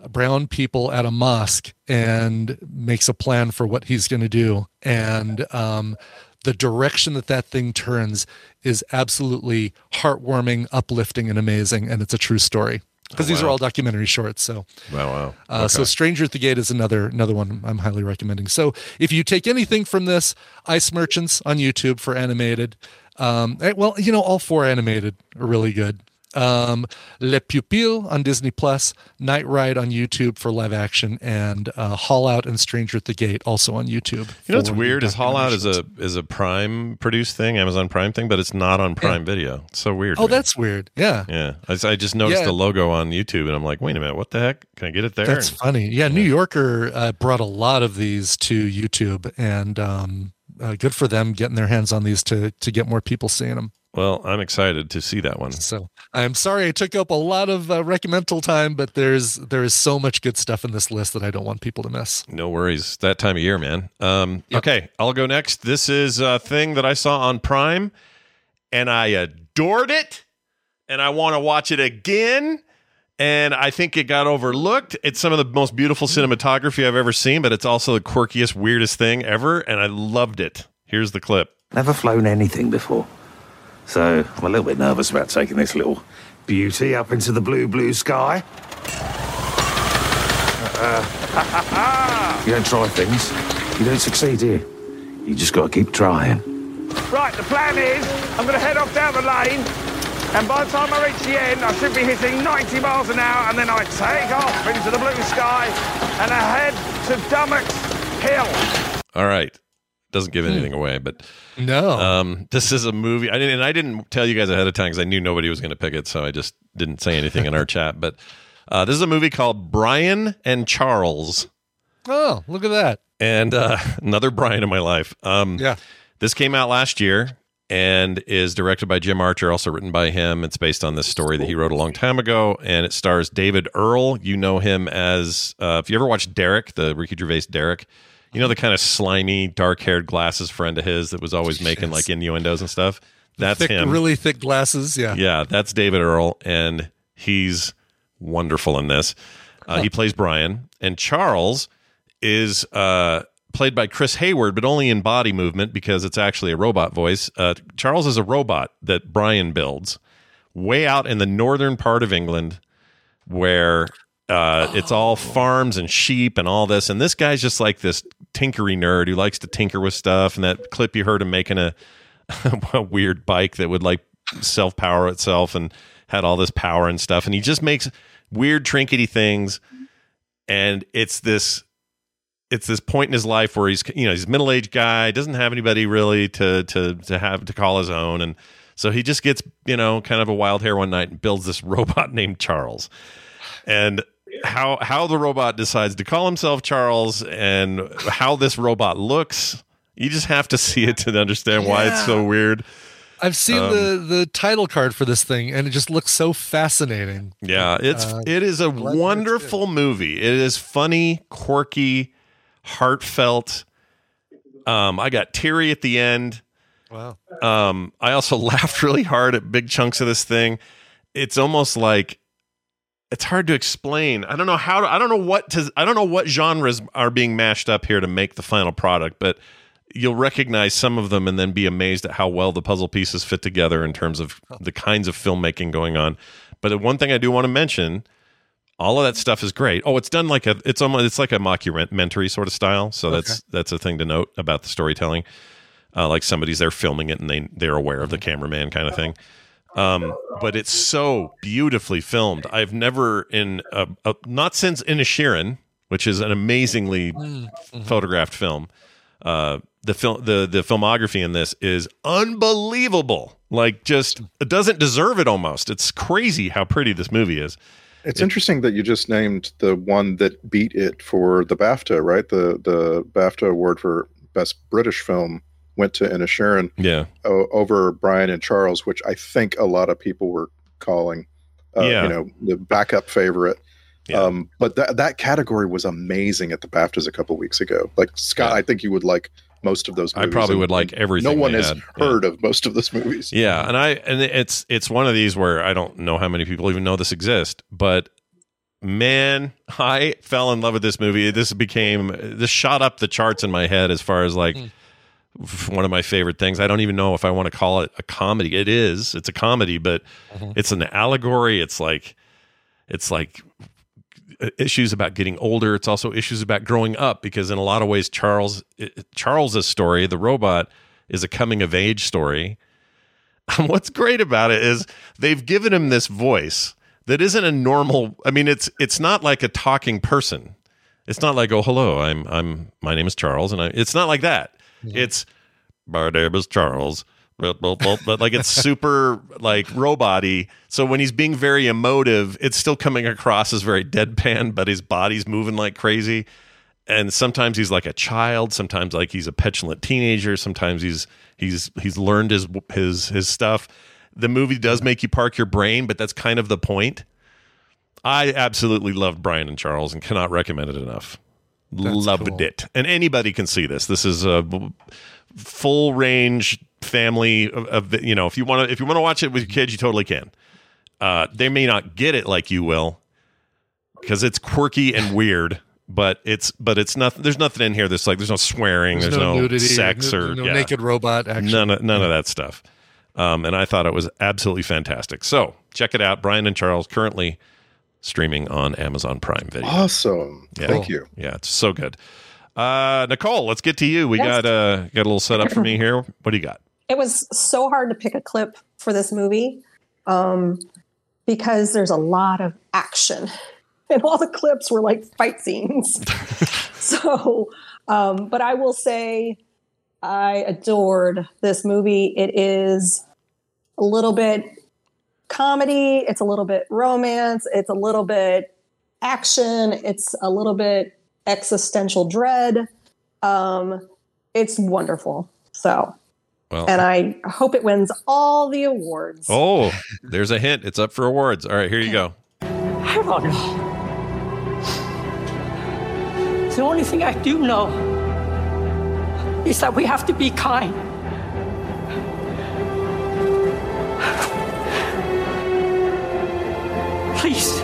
brown people at a mosque and makes a plan for what he's going to do. And um, the direction that that thing turns is absolutely heartwarming, uplifting, and amazing. And it's a true story because Oh, these are all documentary shorts. So Wow, wow. uh, So Okay. Stranger at the Gate is another another one I'm highly recommending. So if you take anything from this, Ice Merchants on YouTube for animated. Um, eh, well, you know, all four animated are really good. Um, Le Pupille on Disney Plus, Night Ride on YouTube for live action, and uh, Haul Out and Stranger at the Gate also on YouTube. You know what's weird is Haul Out is a is a Prime produced thing, Amazon Prime thing, but it's not on Prime Video. It's so weird. Oh, that's weird. Yeah. yeah. I, I just noticed Yeah. the logo on YouTube, and I'm like, wait a minute, what the heck? Can I get it there? That's funny. Yeah, New Yorker uh, brought a lot of these to YouTube, and um, uh, good for them getting their hands on these to to get more people seeing them. Well, I'm excited to see that one. So I'm sorry I took up a lot of uh, recommendal time, but there's there is so much good stuff in this list that I don't want people to miss. No worries. That time of year, man. Um, Okay, I'll go next. This is a thing that I saw on Prime, and I adored it, and I want to watch it again. And I think it got overlooked. It's some of the most beautiful cinematography I've ever seen, but it's also the quirkiest, weirdest thing ever, and I loved it. Here's the clip. Never flown anything before. So I'm a little bit nervous about taking this little beauty up into the blue, blue sky. Uh, you don't try things, you don't succeed here. You just got to keep trying. Right, the plan is I'm going to head off down the lane, and by the time I reach the end, I should be hitting 90 miles an hour, and then I take off into the blue sky and I head to Dummock's Hill. All right. Doesn't give anything away, but no. Um, this is a movie. I didn't, and I didn't tell you guys ahead of time because I knew nobody was going to pick it, so I just didn't say anything in our chat. But uh, this is a movie called Brian and Charles, Oh, look at that! and uh, another Brian in my life. Um, Yeah. this came out last year and is directed by Jim Archer, also written by him. It's based on this story that he wrote a long time ago, and it stars David Earl. You know him as uh, if you ever watched Derek, the Ricky Gervais Derek. You know the kind of slimy, dark-haired glasses friend of his that was always making like innuendos and stuff. That's thick, him. really thick glasses. Yeah. Yeah, that's David Earl, and he's wonderful in this. Uh, He plays Brian, and Charles is uh, played by Chris Hayward, but only in body movement because it's actually a robot voice. Uh, Charles is a robot that Brian builds way out in the northern part of England, where Uh, it's all farms and sheep and all this. And this guy's just like this tinkery nerd who likes to tinker with stuff. And that clip you heard him making a, a weird bike that would like self power itself and had all this power and stuff. And he just makes weird trinkety things. And it's this it's this point in his life where he's you know he's a middle aged guy doesn't have anybody really to to to have to call his own and so he just gets you know kind of a wild hair one night and builds this robot named Charles and how how the robot decides to call himself Charles and how this robot looks you just have to see it to understand why it's so weird I've seen Um, the the title card for this thing, and it just looks so fascinating. Yeah, it's Uh, it is a wonderful movie. It is funny, quirky, heartfelt. Um, I got teary at the end. Wow. Um, I also laughed really hard at big chunks of this thing. It's almost like it's hard to explain. I don't know how to, I don't know what to I don't know what genres are being mashed up here to make the final product, but you'll recognize some of them and then be amazed at how well the puzzle pieces fit together in terms of the kinds of filmmaking going on. But the one thing I do want to mention, all of that stuff is great. Oh, it's done like a it's almost it's like a mockumentary sort of style. So that's that's a thing to note about the storytelling. Uh, like somebody's there filming it and they they're aware of the cameraman kind of thing. Um, but it's so beautifully filmed. I've never in a, a, not since Inisherin, which is an amazingly photographed film. Uh, the film the the filmography in this is unbelievable. Like just it doesn't deserve it almost. It's crazy how pretty this movie is. It's interesting that you just named the one that beat it for the BAFTA, right? The the BAFTA award for best British film went to Inisherin Yeah. o- over Brian and Charles, which I think a lot of people were calling, uh, Yeah. you know, the backup favorite. Um, but that that category was amazing at the BAFTAs a couple weeks ago. Like Scott, I think you would like most of those. I probably and- would like and everything No one has had. heard of most of those movies. Yeah, and I and it's it's one of these where I don't know how many people even know this exists, but man, I fell in love with this movie. This became this shot up the charts in my head as far as like f- one of my favorite things. I don't even know if I want to call it a comedy. It is. It's a comedy, but it's an allegory. It's like it's like uh, issues about getting older. It's also issues about growing up because in a lot of ways, Charles Charles's story, the robot, is a coming of age story. And what's great about it is they've given him this voice that isn't a normal. I mean, it's it's not like a talking person. It's not like oh hello, I'm I'm my name is Charles, and I. It's not like that. It's my name is Charles. But, but like it's super like robot-y. So when he's being very emotive, it's still coming across as very deadpan, but his body's moving like crazy. And sometimes he's like a child, sometimes like he's a petulant teenager, sometimes he's he's he's learned his his his stuff. The movie does make you park your brain, but that's kind of the point. I absolutely loved Brian and Charles and cannot recommend it enough. Loved cool. it. And anybody can see this. This is a full range family of, of you know if you want to if you want to watch it with your kids you totally can uh they may not get it like you will because it's quirky and weird but it's but it's nothing there's nothing in here that's like there's no swearing there's, There's no no, nudity, sex or no yeah. naked robot action. none of, none of that stuff um and i thought it was absolutely fantastic so check it out brian and charles currently streaming on amazon prime video Awesome. yeah. Thank you. Yeah, it's so good. Uh, Nicole, let's get to you. We Yes. got uh, got a little setup for me here. What do you got? it was so hard to pick a clip for this movie um, because there's a lot of action and all the clips were like fight scenes so um, but i will say i adored this movie it is a little bit comedy it's a little bit romance it's a little bit action it's a little bit existential dread um, it's wonderful so Well, and I hope it wins all the awards. oh, there's a hint. It's up for awards. All right, here you go. I don't know. The only thing I do know is that we have to be kind. Please,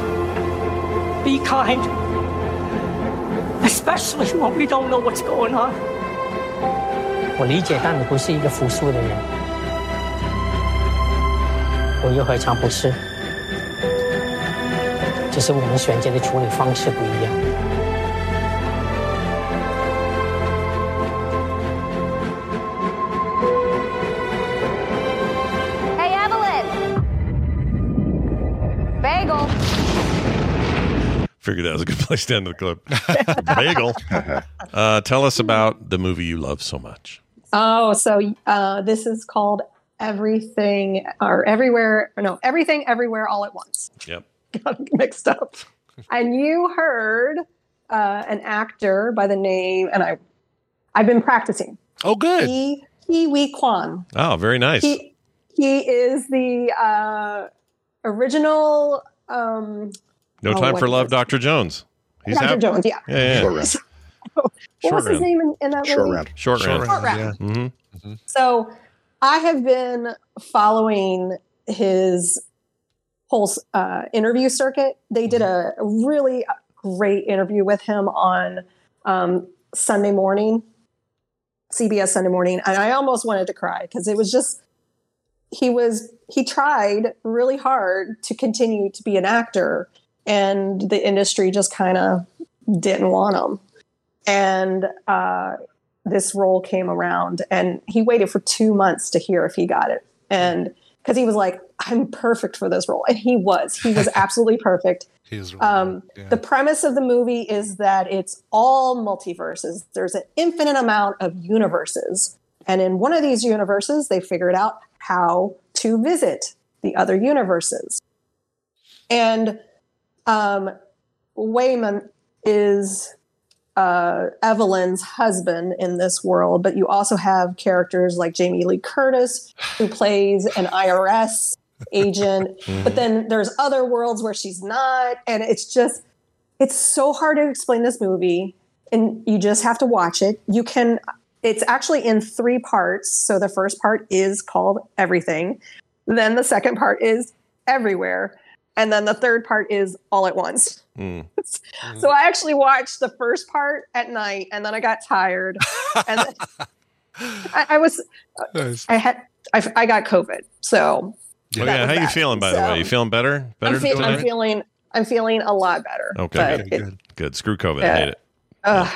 be kind. Especially when we don't know what's going on. 我理解，但你不是一个服输的人。我又何尝不是？只只是我们选择的处理方式不一样。Figured that was a good place to end the clip. Bagel. Uh, tell us about the movie you love so much. Oh, so uh, this is called Everything or Everywhere. or No, Everything Everywhere All at Once. Yep. Got mixed up. and you heard uh, an actor by the name, and I, I've been practicing. Oh, good. He Ke Huy Quan. Oh, very nice. He he is the uh, original. Um, No oh, time what for love. Dr. Jones. He's Dr. hap- Jones, yeah. Yeah, yeah. Short round. what Short was his name in, in that Short movie? round. Short, Short round. Short round. hmm So I have been following his whole uh, interview circuit. They did a really great interview with him on um, Sunday morning, CBS Sunday morning, and I almost wanted to cry because it was just he was he tried really hard to continue to be an actor, and the industry just kind of didn't want him. And uh, this role came around and he waited for two months to hear if he got it. And because he was like i'm perfect for this role and he was. He was absolutely perfect. He is really um, the premise of the movie is that it's all multiverses. There's an infinite amount of universes. And in one of these universes they figured out how to visit the other universes. And um, Waymond is uh, Evelyn's husband in this world, but you also have characters like Jamie Lee Curtis, who plays an IRS agent. But then there's other worlds where she's not. And it's just, it's so hard to explain this movie. And you just have to watch it. You can, it's actually in three parts. So the first part is called Everything. Then the second part is Everywhere. And then the third part is All at Once. Mm. So I actually watched the first part at night, and then I got tired, and then I, I was, I had, I, I got COVID. So Oh, yeah. was How you that. feeling, by the way? You feeling better? Better I'm, fe- I'm feeling, I'm feeling a lot better. Okay, good. it, Good. Screw COVID. Yeah. I hate it. uh,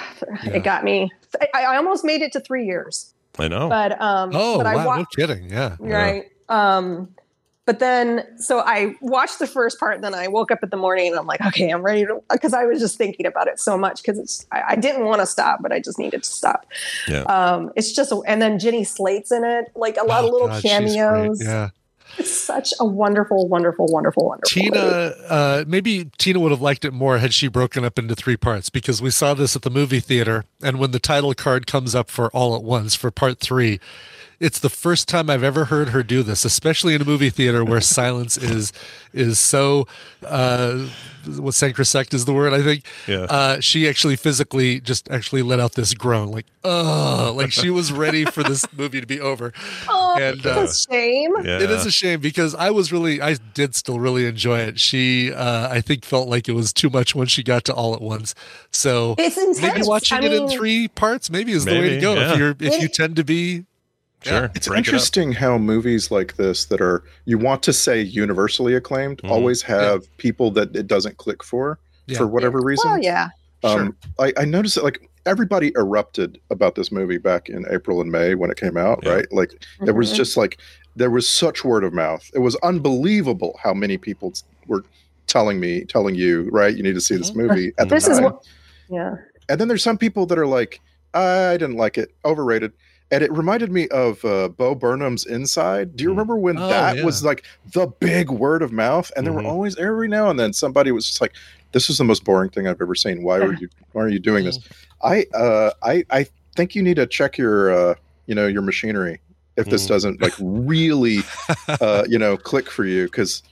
it got me. I, I almost made it to three years, I know. but um, Oh, but I wow. wa- no kidding. Yeah. right. Um, but then, so I watched the first part, and then I woke up in the morning and I'm like, okay, I'm ready to, because I was just thinking about it so much because it's, I, I didn't want to stop, but I just needed to stop. Yeah. Um, it's just, and then Jenny Slate's in it, like a lot of little Oh, God, cameos. Yeah. It's such a wonderful, wonderful, wonderful, wonderful. Tina, uh, maybe Tina would have liked it more had she broken up into three parts because we saw this at the movie theater. And when the title card comes up for All at Once for part three, it's the first time I've ever heard her do this, especially in a movie theater where silence is is so uh, what sacrosanct is the word I think. Yeah. Uh, she actually physically just actually let out this groan, like oh, like she was ready for this movie to be over. Oh, And, uh, it's a shame. Yeah. It is a shame because I was really, I did still really enjoy it. She, uh, I think, felt like it was too much when she got to all at once. So It's maybe watching I it in three parts maybe is the way to go. yeah. If you're, if you tend to be, Sure. It's Break it interesting how movies like this that are you want to say universally acclaimed Mhm. always have people that it doesn't click for Yeah. for whatever reason. Well, yeah. Um, I, I noticed that like everybody erupted about this movie back in April and May when it came out, Yeah. right? Like it was Mhm. just like there was such word of mouth. It was unbelievable how many people were telling me, telling you, right? You need to see this movie at the This time. is what, yeah. And then there's some people that are like, I didn't like it, overrated. And it reminded me of uh, Bo Burnham's Inside. Do you remember when Oh, that yeah. was like the big word of mouth? And there Mhm. were always every now and then somebody was just like, "This is the most boring thing I've ever seen. Why are you Why are you doing this?" I uh, I I think you need to check your uh, you know your machinery if this Mhm. doesn't like really uh, you know click for you because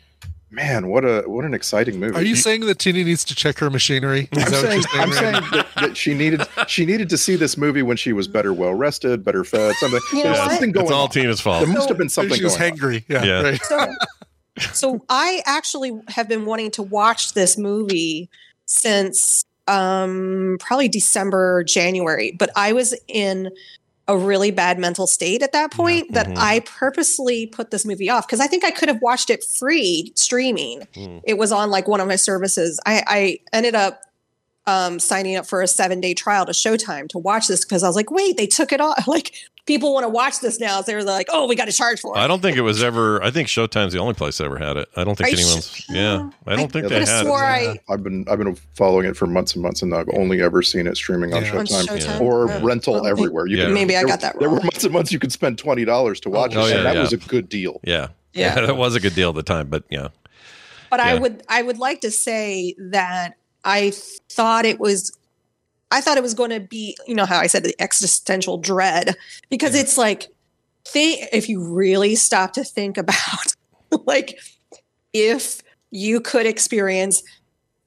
man, what a what an exciting movie. are you saying that Tina needs to check her machinery? Is I'm that what saying, you're I'm right saying that, that she needed she needed to see this movie when she was better well rested, better fed, something. You know There's something going It's all on. Tina's fault. There must have been something she was going on. hangry. Yeah. Yeah. Right. So, so I actually have been wanting to watch this movie since um, probably December, January. But I was in a really bad mental state at that point that Mhm. I purposely put this movie off because I think I could have watched it free streaming. Mm. It was on like one of my services. I, I ended up um, signing up for a seven day trial to Showtime to watch this because I was like, wait, they took it off. Like people want to watch this now. So they're like, oh, we got to charge for it. I don't think it was ever. I think Showtime's the only place that ever had it. I don't think Are you anyone's. Yeah, I don't think they had swore it. I- I've been I've been following it for months and months, and I've only ever seen it streaming on Yeah. On Showtime, Showtime? or oh, Yeah. rental Well, everywhere. You Yeah. could- Maybe I got that Wrong. There were months and months you could spend twenty dollars to oh. watch Oh, it, yeah, and that yeah. was a good deal. Yeah, Yeah. that was a good deal at the time. But yeah, but I would I would like to say that I thought it was I thought it was going to be you know how I said the existential dread? Because it's like think if you really stop to think about like if you could experience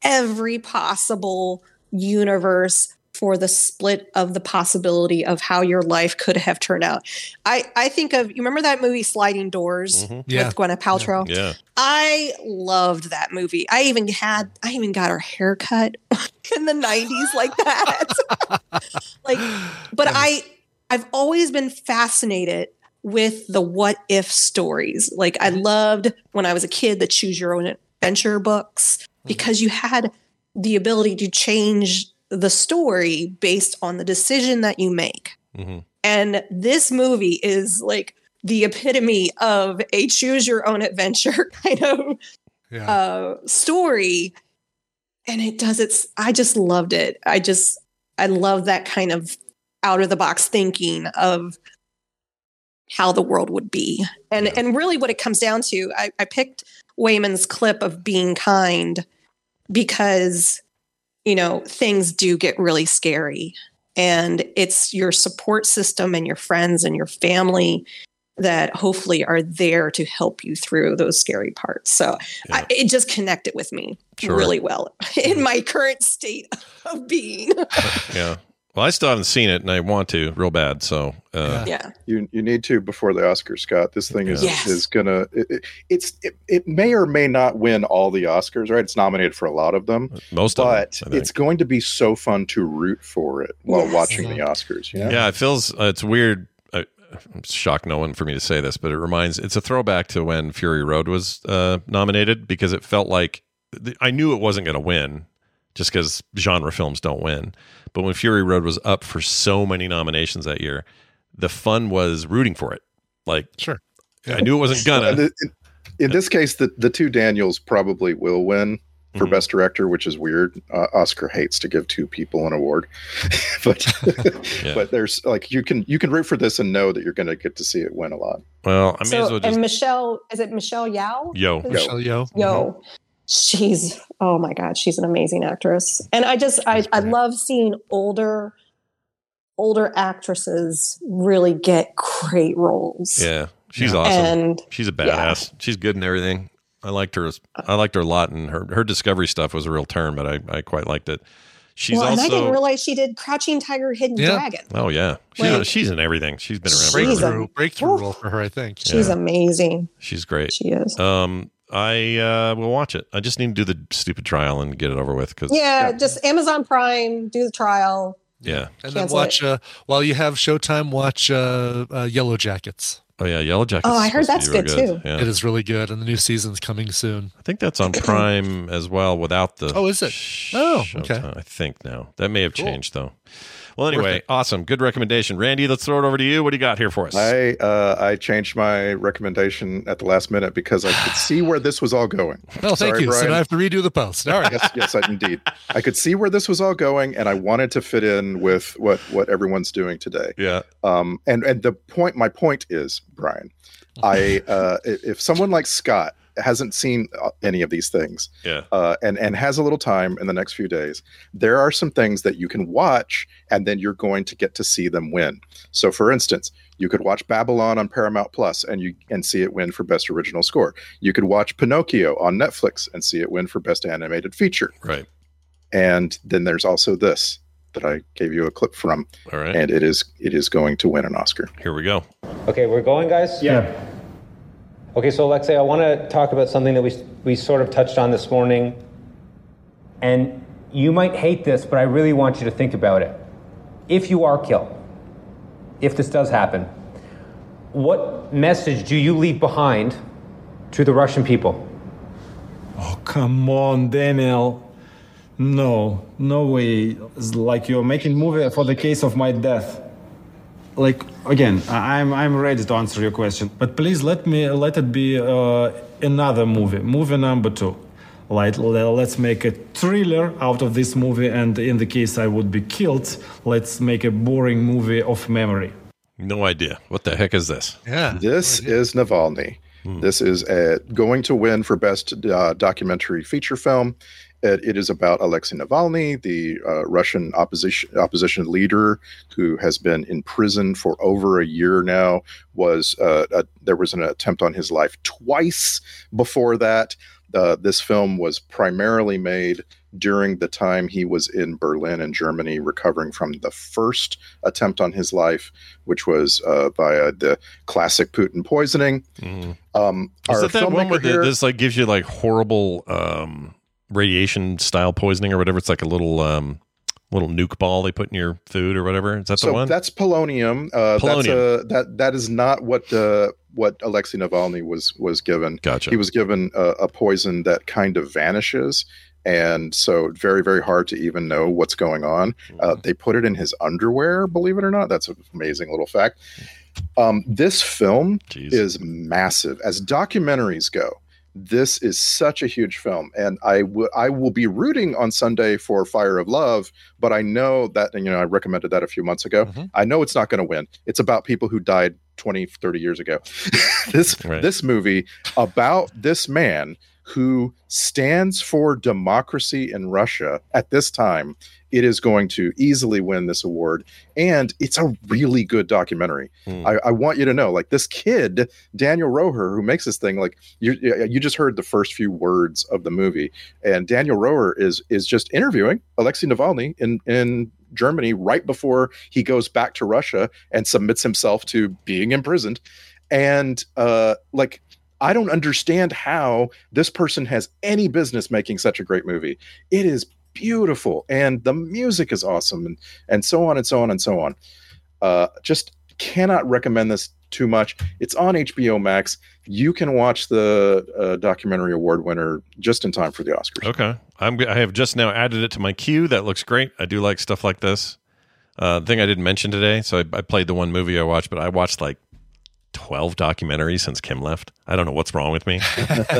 every possible universe for the split of the possibility of how your life could have turned out. I I think of you remember that movie Sliding Doors Mhm. Yeah. with Gwyneth Paltrow? yeah. I loved that movie. I even had I even got her haircut in the 90s like that. like but I I've always been fascinated with the what if stories. Like I loved when I was a kid the choose your own adventure books because you had the ability to change the story based on the decision that you make. hmm And this movie is like the epitome of a choose your own adventure kind of Yeah. uh, story. And it does it's I just loved it. I just I love that kind of out of the box thinking of how the world would be. And and really what it comes down to, I, I picked Waymond's clip of being kind because you know things do get really scary. And it's your support system and your friends and your family that hopefully are there to help you through those scary parts. So I, it just connected with me Sure. really well in mm-hmm. my current state of being. Yeah. Well, I still haven't seen it, and I want to real bad. So uh, yeah You you need to before the Oscars, Scott. This thing is Yes. is gonna it, it- it's it, it may or may not win all the Oscars, right? It's nominated for a lot of them, most of them, but it's going to be so fun to root for it while Yes. watching the Oscars. You know? Yeah, it feels uh, it's weird. I, I'm shocked no one for me to say this, but it reminds it's a throwback to when Fury Road was uh, nominated because it felt like th- I knew it wasn't going to win just because genre films don't win. But when Fury Road was up for so many nominations that year, the fun was rooting for it. Like, Sure. I knew it wasn't gonna. in, in this case, the the two Daniels probably will win for Mhm. best director, which is weird. Uh, Oscar hates to give two people an award, but Yeah. but there's like you can you can root for this and know that you're going to get to see it win a lot. Well, I may as so well just and michelle is it michelle yao yo. Michelle Yeoh. Yo, she's oh my god, she's an amazing actress. And I just I, I love seeing older older actresses really get great roles. Yeah, she's awesome. And she's a badass. She's good in everything. I liked her. I liked her a lot, and her her discovery stuff was a real turn, but I I quite liked it. She's well, and I didn't realize she did Crouching Tiger, Hidden Yeah. Dragon. oh yeah, she's Like- she's in everything. She's been around. She's forever. a- Breakthrough, breakthrough role for her, I think. She's Yeah. amazing. She's great. She is. Um, I uh, will watch it. I just need to do the stupid trial and get it over with because Yeah, just Amazon Prime, do the trial. yeah. And then watch uh, while you have Showtime. Watch uh, uh, Yellow Jackets. Oh yeah, Yellow Jackets. Oh, I heard that's be real good, too. Yeah. It is really good, and the new season's coming soon. I think that's on Prime as well without the. Oh, is it? Oh, okay. I think now that may have Cool. changed though. Well, anyway, awesome, good recommendation, Randy. Let's throw it over to you. What do you got here for us? I uh, I changed my recommendation at the last minute because I could see where this was all going. Oh, thank you. So Brian. now I have to redo the post. All right. yes, yes, I, indeed. I could see where this was all going, and I wanted to fit in with what what everyone's doing today. yeah, Um, and and the point, my point is, Brian, I uh, i- if someone like Scott hasn't seen uh, any of these things, yeah. uh, and and has a little time in the next few days, there are some things that you can watch, and then you're going to get to see them win. So, for instance, you could watch Babylon on Paramount Plus, and you and see it win for best original score. You could watch Pinocchio on Netflix and see it win for best animated feature. Right. And then there's also this that I gave you a clip from, All right. and it is it is going to win an Oscar. Here we go. Okay, we're going, guys? Yeah. Okay, so Alexei, I want to talk about something that we, we sort of touched on this morning. And you might hate this, but I really want you to think about it. If you are killed, if this does happen, what message do you leave behind to the Russian people? Oh, come on, Daniel. No, no way. It's like you're making movie for the case of my death. Like again, I- I'm I'm ready to answer your question, but please let me let it be uh, another movie, movie number two. Like let's make a thriller out of this movie, and in the case I would be killed, let's make a boring movie of memory. No idea. What the heck is this? Yeah. This is Navalny. This is uh going to win for best uh, documentary feature film. It, it is about Alexei Navalny, the uh, Russian opposition opposition leader who has been in prison for over a year now. Was uh, a, there was an attempt on his life twice before that. Uh, this film was primarily made during the time he was in Berlin and Germany, recovering from the first attempt on his life, which was uh, via the classic Putin poisoning. Um, Is that that one where here- this like gives you like horrible um, radiation style poisoning or whatever? It's like a little um, little nuke ball they put in your food or whatever. Is that the one? that's polonium. Uh, That's Polonium. a, that that is not what uh, what Alexei Navalny was was given. Gotcha. He was given a, a poison that kind of vanishes, and so very very hard to even know what's going on. Mm-hmm. Uh, they put it in his underwear. Believe it or not, that's an amazing little fact. Um, this film is massive as documentaries go. This is such a huge film, and I will I will be rooting on Sunday for Fire of Love, but I know that and, you know I recommended that a few months ago. Mm-hmm. I know it's not going to win. It's about people who died 20, 30 years ago. this this movie about this man who stands for democracy in Russia at this time, it is going to easily win this award. And it's a really good documentary. I, I want you to know, like this kid, Daniel Roher, who makes this thing, like you you just heard the first few words of the movie, and Daniel Roher is is just interviewing Alexei Navalny in in Germany right before he goes back to Russia and submits himself to being imprisoned. And uh like I don't understand how this person has any business making such a great movie. It is beautiful and the music is awesome and and so on and so on and so on. Uh just cannot recommend this too much. It's on HBO Max. You can watch the uh, documentary award winner just in time for the Oscars. Okay, I'm. I have just now added it to my queue. That looks great. I do like stuff like this. Uh, thing I didn't mention today. So I, I played the one movie I watched, but I watched like twelve documentaries since Kim left. I don't know what's wrong with me.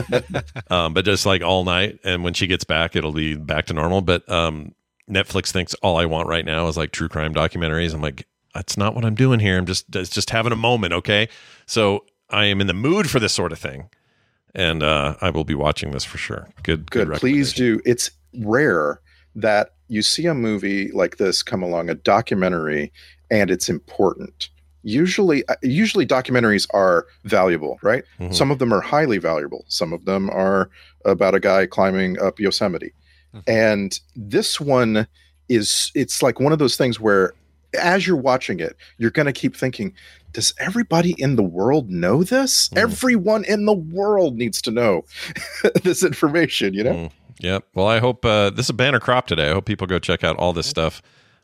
um, but just like all night, and when she gets back, it'll be back to normal. But um, Netflix thinks all I want right now is like true crime documentaries. I'm like, that's not what I'm doing here. I'm just it's just having a moment, okay? So I am in the mood for this sort of thing, and uh, I will be watching this for sure. Good, good. good please do it's rare that you see a movie like this come along a documentary and it's important usually uh, usually documentaries are valuable right Mhm. some of them are highly valuable some of them are about a guy climbing up yosemite and this one is it's like one of those things where as you're watching it you're going to keep thinking does everybody in the world know this everyone in the world needs to know this information you know Yep. Well, I hope uh, this is a banner crop today. I hope people go check out all this stuff.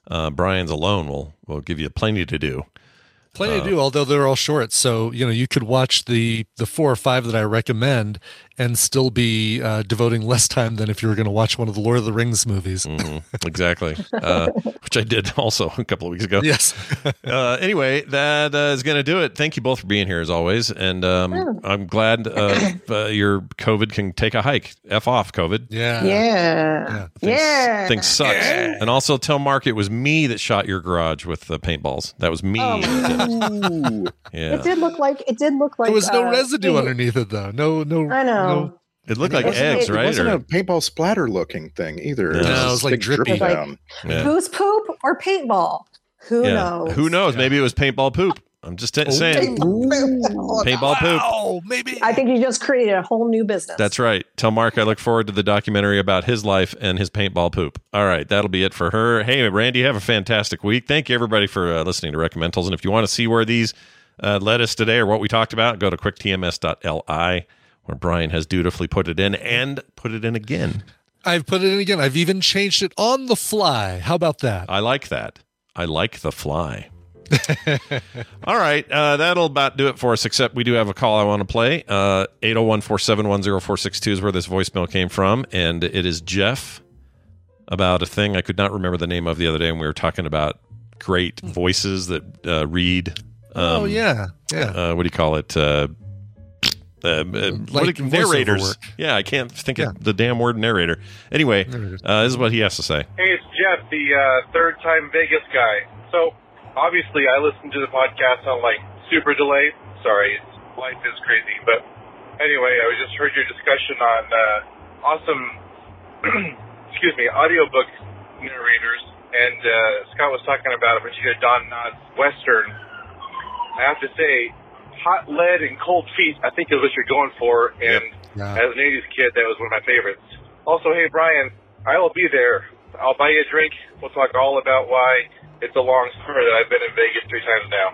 Uh, Brian's alone will will give you plenty to do. Plenty Uh, to do, although they're all short. So you know you could watch the the four or five that I recommend and still be uh, devoting less time than if you were going to watch one of the Lord of the Rings movies. Exactly. Uh, which I did also a couple of weeks ago. Yes. uh, anyway, that uh, is going to do it. Thank you both for being here as always, and um, I'm glad uh, uh, your COVID can take a hike. F off, COVID. Yeah. Yeah. Yeah. Things sucks. And also tell Mark it was me that shot your garage with the paintballs. That was me. yeah. It did look like it did look like There was no residue it- underneath it though. No, no. I know. No- It looked like wasn't eggs, a, right? It wasn't Or- a paintball splatter looking thing either. No, it just was like big drippy. drip Like, down. Yeah. Who's poop or paintball? Who Yeah. knows? Who knows? Maybe it was paintball poop. I'm just t- saying. Paintball poop. Oh, maybe. I think you just created a whole new business. That's right. Tell Mark I look forward to the documentary about his life and his paintball poop. All right, that'll be it for her. Hey, Randy, have a fantastic week. Thank you, everybody, for uh, listening to Recommendals. And if you want to see where these uh, led us today or what we talked about, go to quicktms.li, where Brian has dutifully put it in and put it in again. I've put it in again. I've even changed it on the fly. How about that? I like that. I like the fly. All right, uh, that'll about do it for us. Except we do have a call I want to play. Uh, Eight zero one four seven one zero four six two is where this voicemail came from, and it is Jeff about a thing I could not remember the name of the other day, and we were talking about great voices that uh, read. oh yeah, yeah. Uh, what do you call it? Uh, uh, uh, what Like narrators. work. Yeah, I can't think of the damn word narrator. Anyway, uh, this is what he has to say. Hey, it's Jeff, the uh, third time Vegas guy. So, obviously, I listen to the podcast on like super delay. Sorry, it's, life is crazy. But anyway, I just heard your discussion on uh, awesome, excuse me, audiobook narrators. And uh, Scott was talking about a particular Don Knotts Western. I have to say, Hot Lead and Cold Feet, I think is what you're going for. And as an 80s kid, that was one of my favorites. Also, hey, Brian, I will be there. I'll buy you a drink. We'll talk all about why it's a long story that I've been in Vegas three times now.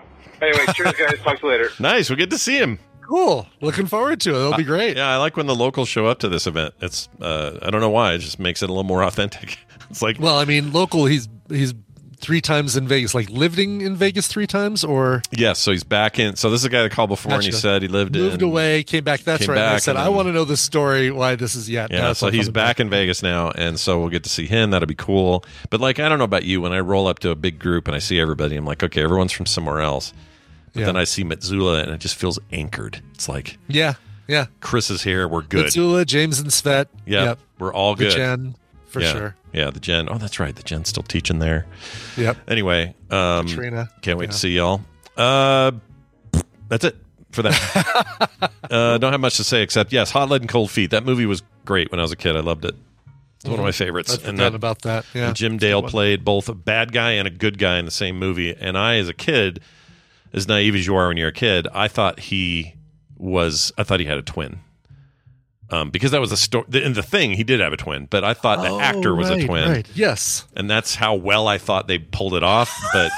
Anyway, cheers, guys. Talk to you later. Nice. We'll get to see him. Cool. Looking forward to it. It'll be great. Yeah, I like when the locals show up to this event. It's uh, I don't know why. It just makes it a little more authentic. It's like Well, I mean, local. He's he's three times in Vegas. Like living in Vegas three times, or yes. So he's back in. So this is a guy that called before, and he said he lived in moved in. away, came back. That's came right. And I said I want to know the story. Why this is yet? Yeah, so he's back in Vegas now, and so we'll get to see him. That'll be cool. But like, I don't know about you. When I roll up to a big group and I see everybody, I'm like, okay, everyone's from somewhere else. But Yeah. then I see Mitsula, and it just feels anchored. It's like Yeah, yeah. Chris is here. We're good. Mitsula, James, and Svet. Yep, we're all good. Gen, for Yeah. sure. Yeah, the Gen. Oh, that's right. The Gen's still teaching there. Yep. Anyway, um, Katrina. Can't wait Yeah. to see y'all. Uh, that's it for that. uh, don't have much to say except yes, Hot Lead and Cold Feet. That movie was great when I was a kid. I loved it. It's one of my favorites. I forgot about that. Yeah. and Jim Dale played both a bad guy and a good guy in the same movie. And I, as a kid, as naive as you are when you're a kid, I thought he was. I thought he had a twin. Um, because that was a story. In the thing, he did have a twin, but I thought the Oh, actor was right, a twin. right. Yes. and that's how well I thought they pulled it off. But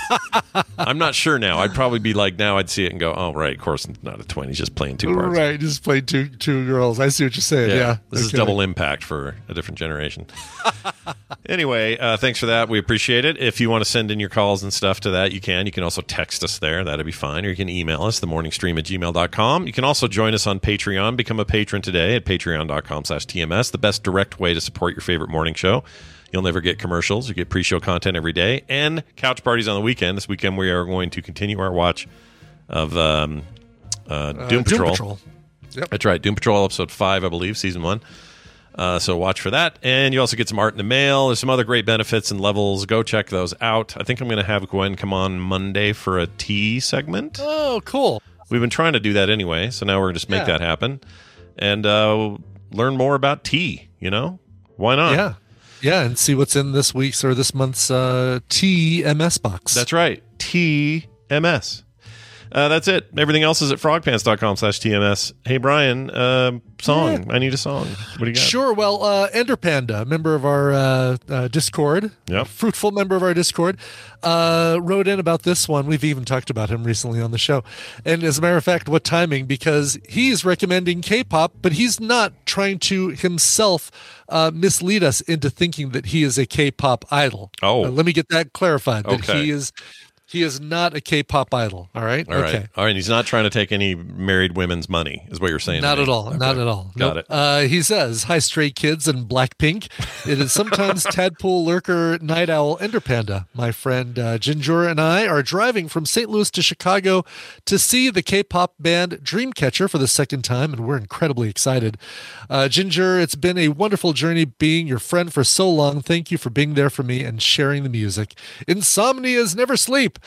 I'm not sure now. I'd probably be like, now I'd see it and go, oh right, of course, it's not a twin. He's just playing two parts. Right. Just played two two girls. I see what you're saying. Yeah. This is double impact for a different generation. anyway, uh, thanks for that. We appreciate it. If you want to send in your calls and stuff to that, you can. You can also text us there. That'd be fine. Or you can email us, the themorningstream at gmail.com. You can also join us on Patreon. Become a patron today at patreon.com slash TMS. The best direct way to support your favorite morning show. You'll never get commercials. You get pre-show content every day and couch parties on the weekend. This weekend we are going to continue our watch of um, uh, Doom, Doom Patrol. Patrol. Yep. That's right. Doom Patrol episode five, I believe, season one. Uh, so watch for that. And you also get some art in the mail. There's some other great benefits and levels. Go check those out. I think I'm going to have Gwen come on Monday for a tea segment. Oh, cool. We've been trying to do that anyway, so now we're going to just make Yeah. that happen and uh, learn more about tea. You know, why not? Yeah. Yeah, and see what's in this week's or this month's uh, TMS box. That's right. TMS. Uh, that's it. Everything else is at frogpants.com slash TMS. Hey, Brian, um, song. I need a song. What do you got? Sure. Well, uh, Ender Panda, member of our uh, uh, Discord, Yep. fruitful member of our Discord, uh, wrote in about this one. We've even talked about him recently on the show. And as a matter of fact, what timing? Because he's recommending K-pop, but he's not trying to himself uh, mislead us into thinking that he is a K-pop idol. Oh. Uh, let me get that clarified. That Okay. he is. He is not a K-pop idol. All right. All right. okay. All right. He's not trying to take any married women's money, is what you're saying. Not at all. Okay. Not at all. Got Nope. it. Uh, he says, "Hi, stray kids and Blackpink. It is sometimes tadpole lurker, night owl, ender panda. My friend uh, Ginger and I are driving from St. Louis to Chicago to see the K-pop band Dreamcatcher for the second time, and we're incredibly excited. Uh, Ginger, it's been a wonderful journey being your friend for so long. Thank you for being there for me and sharing the music. Insomnia is never sleep."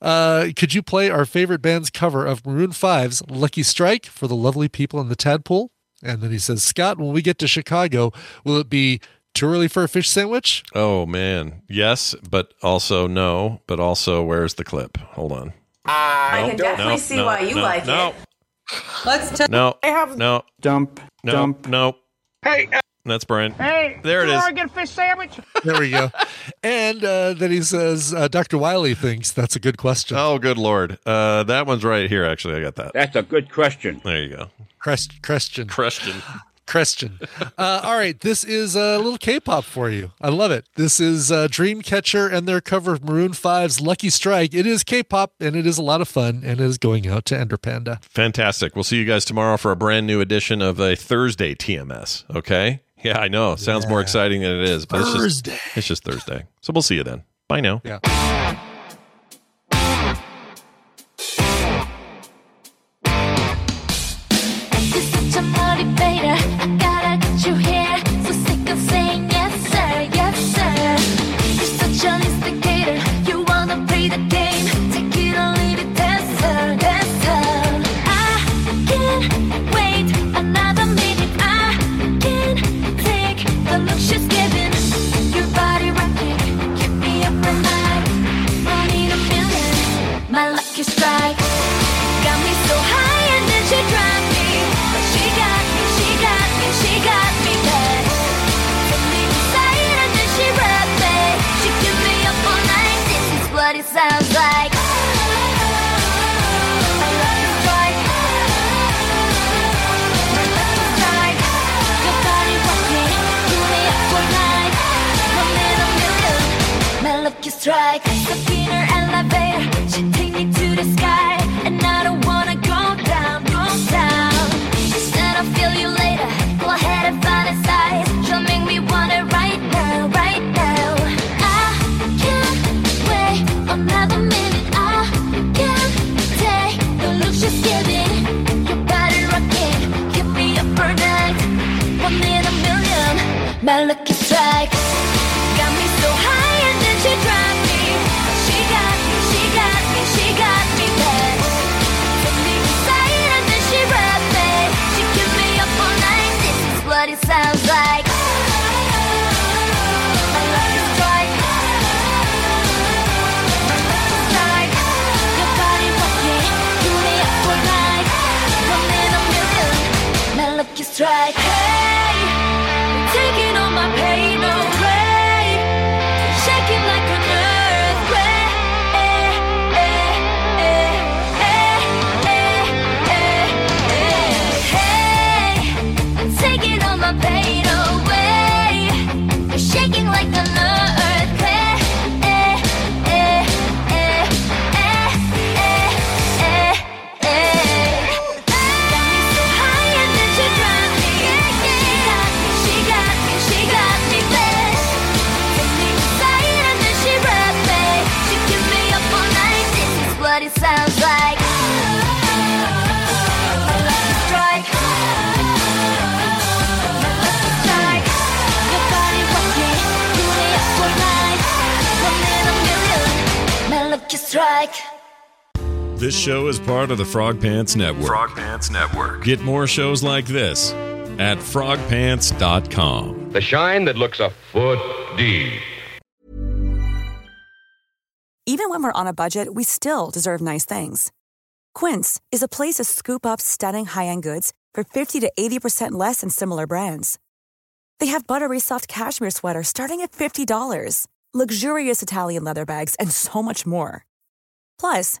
Uh, could you play our favorite band's cover of Maroon 5's Lucky Strike for the lovely people in the tadpole? And then he says, Scott, when we get to Chicago, will it be too early for a fish sandwich? Oh, man. Yes, but also no. But also, where's the clip? Hold on. I No, can definitely no, see no, why you no, like no. it. Let's tell No. I have No. Dump. No. Dump. No. Hey, uh, That's Brian. hey, There it is. you get a fish sandwich? There we go. and uh, then he says, uh, Dr. Wiley thinks that's a good question. Oh, good lord. Uh, that one's right here. Actually, I got that. That's a good question. There you go. Crest, question. Question. Christian. Uh, all right, this is a little K-pop for you. I love it. This is uh, Dreamcatcher and their cover of Maroon 5's "Lucky Strike." It is K-pop and it is a lot of fun, and it is going out to Ender Panda. Fantastic. We'll see you guys tomorrow for a brand new edition of a Thursday TMS. Okay. Yeah, I know. Sounds more exciting than it is, but it's just it's just Thursday. So we'll see you then. Bye now. Yeah. Part of the Frog Pants Network. Frog Pants Network. Get more shows like this at frogpants.com. The shine that looks a foot deep. Even when we're on a budget, we still deserve nice things. Quince is a place to scoop up stunning high end goods for 50 to 80% less than similar brands. They have buttery soft cashmere sweaters starting at $50, luxurious Italian leather bags, and so much more. Plus,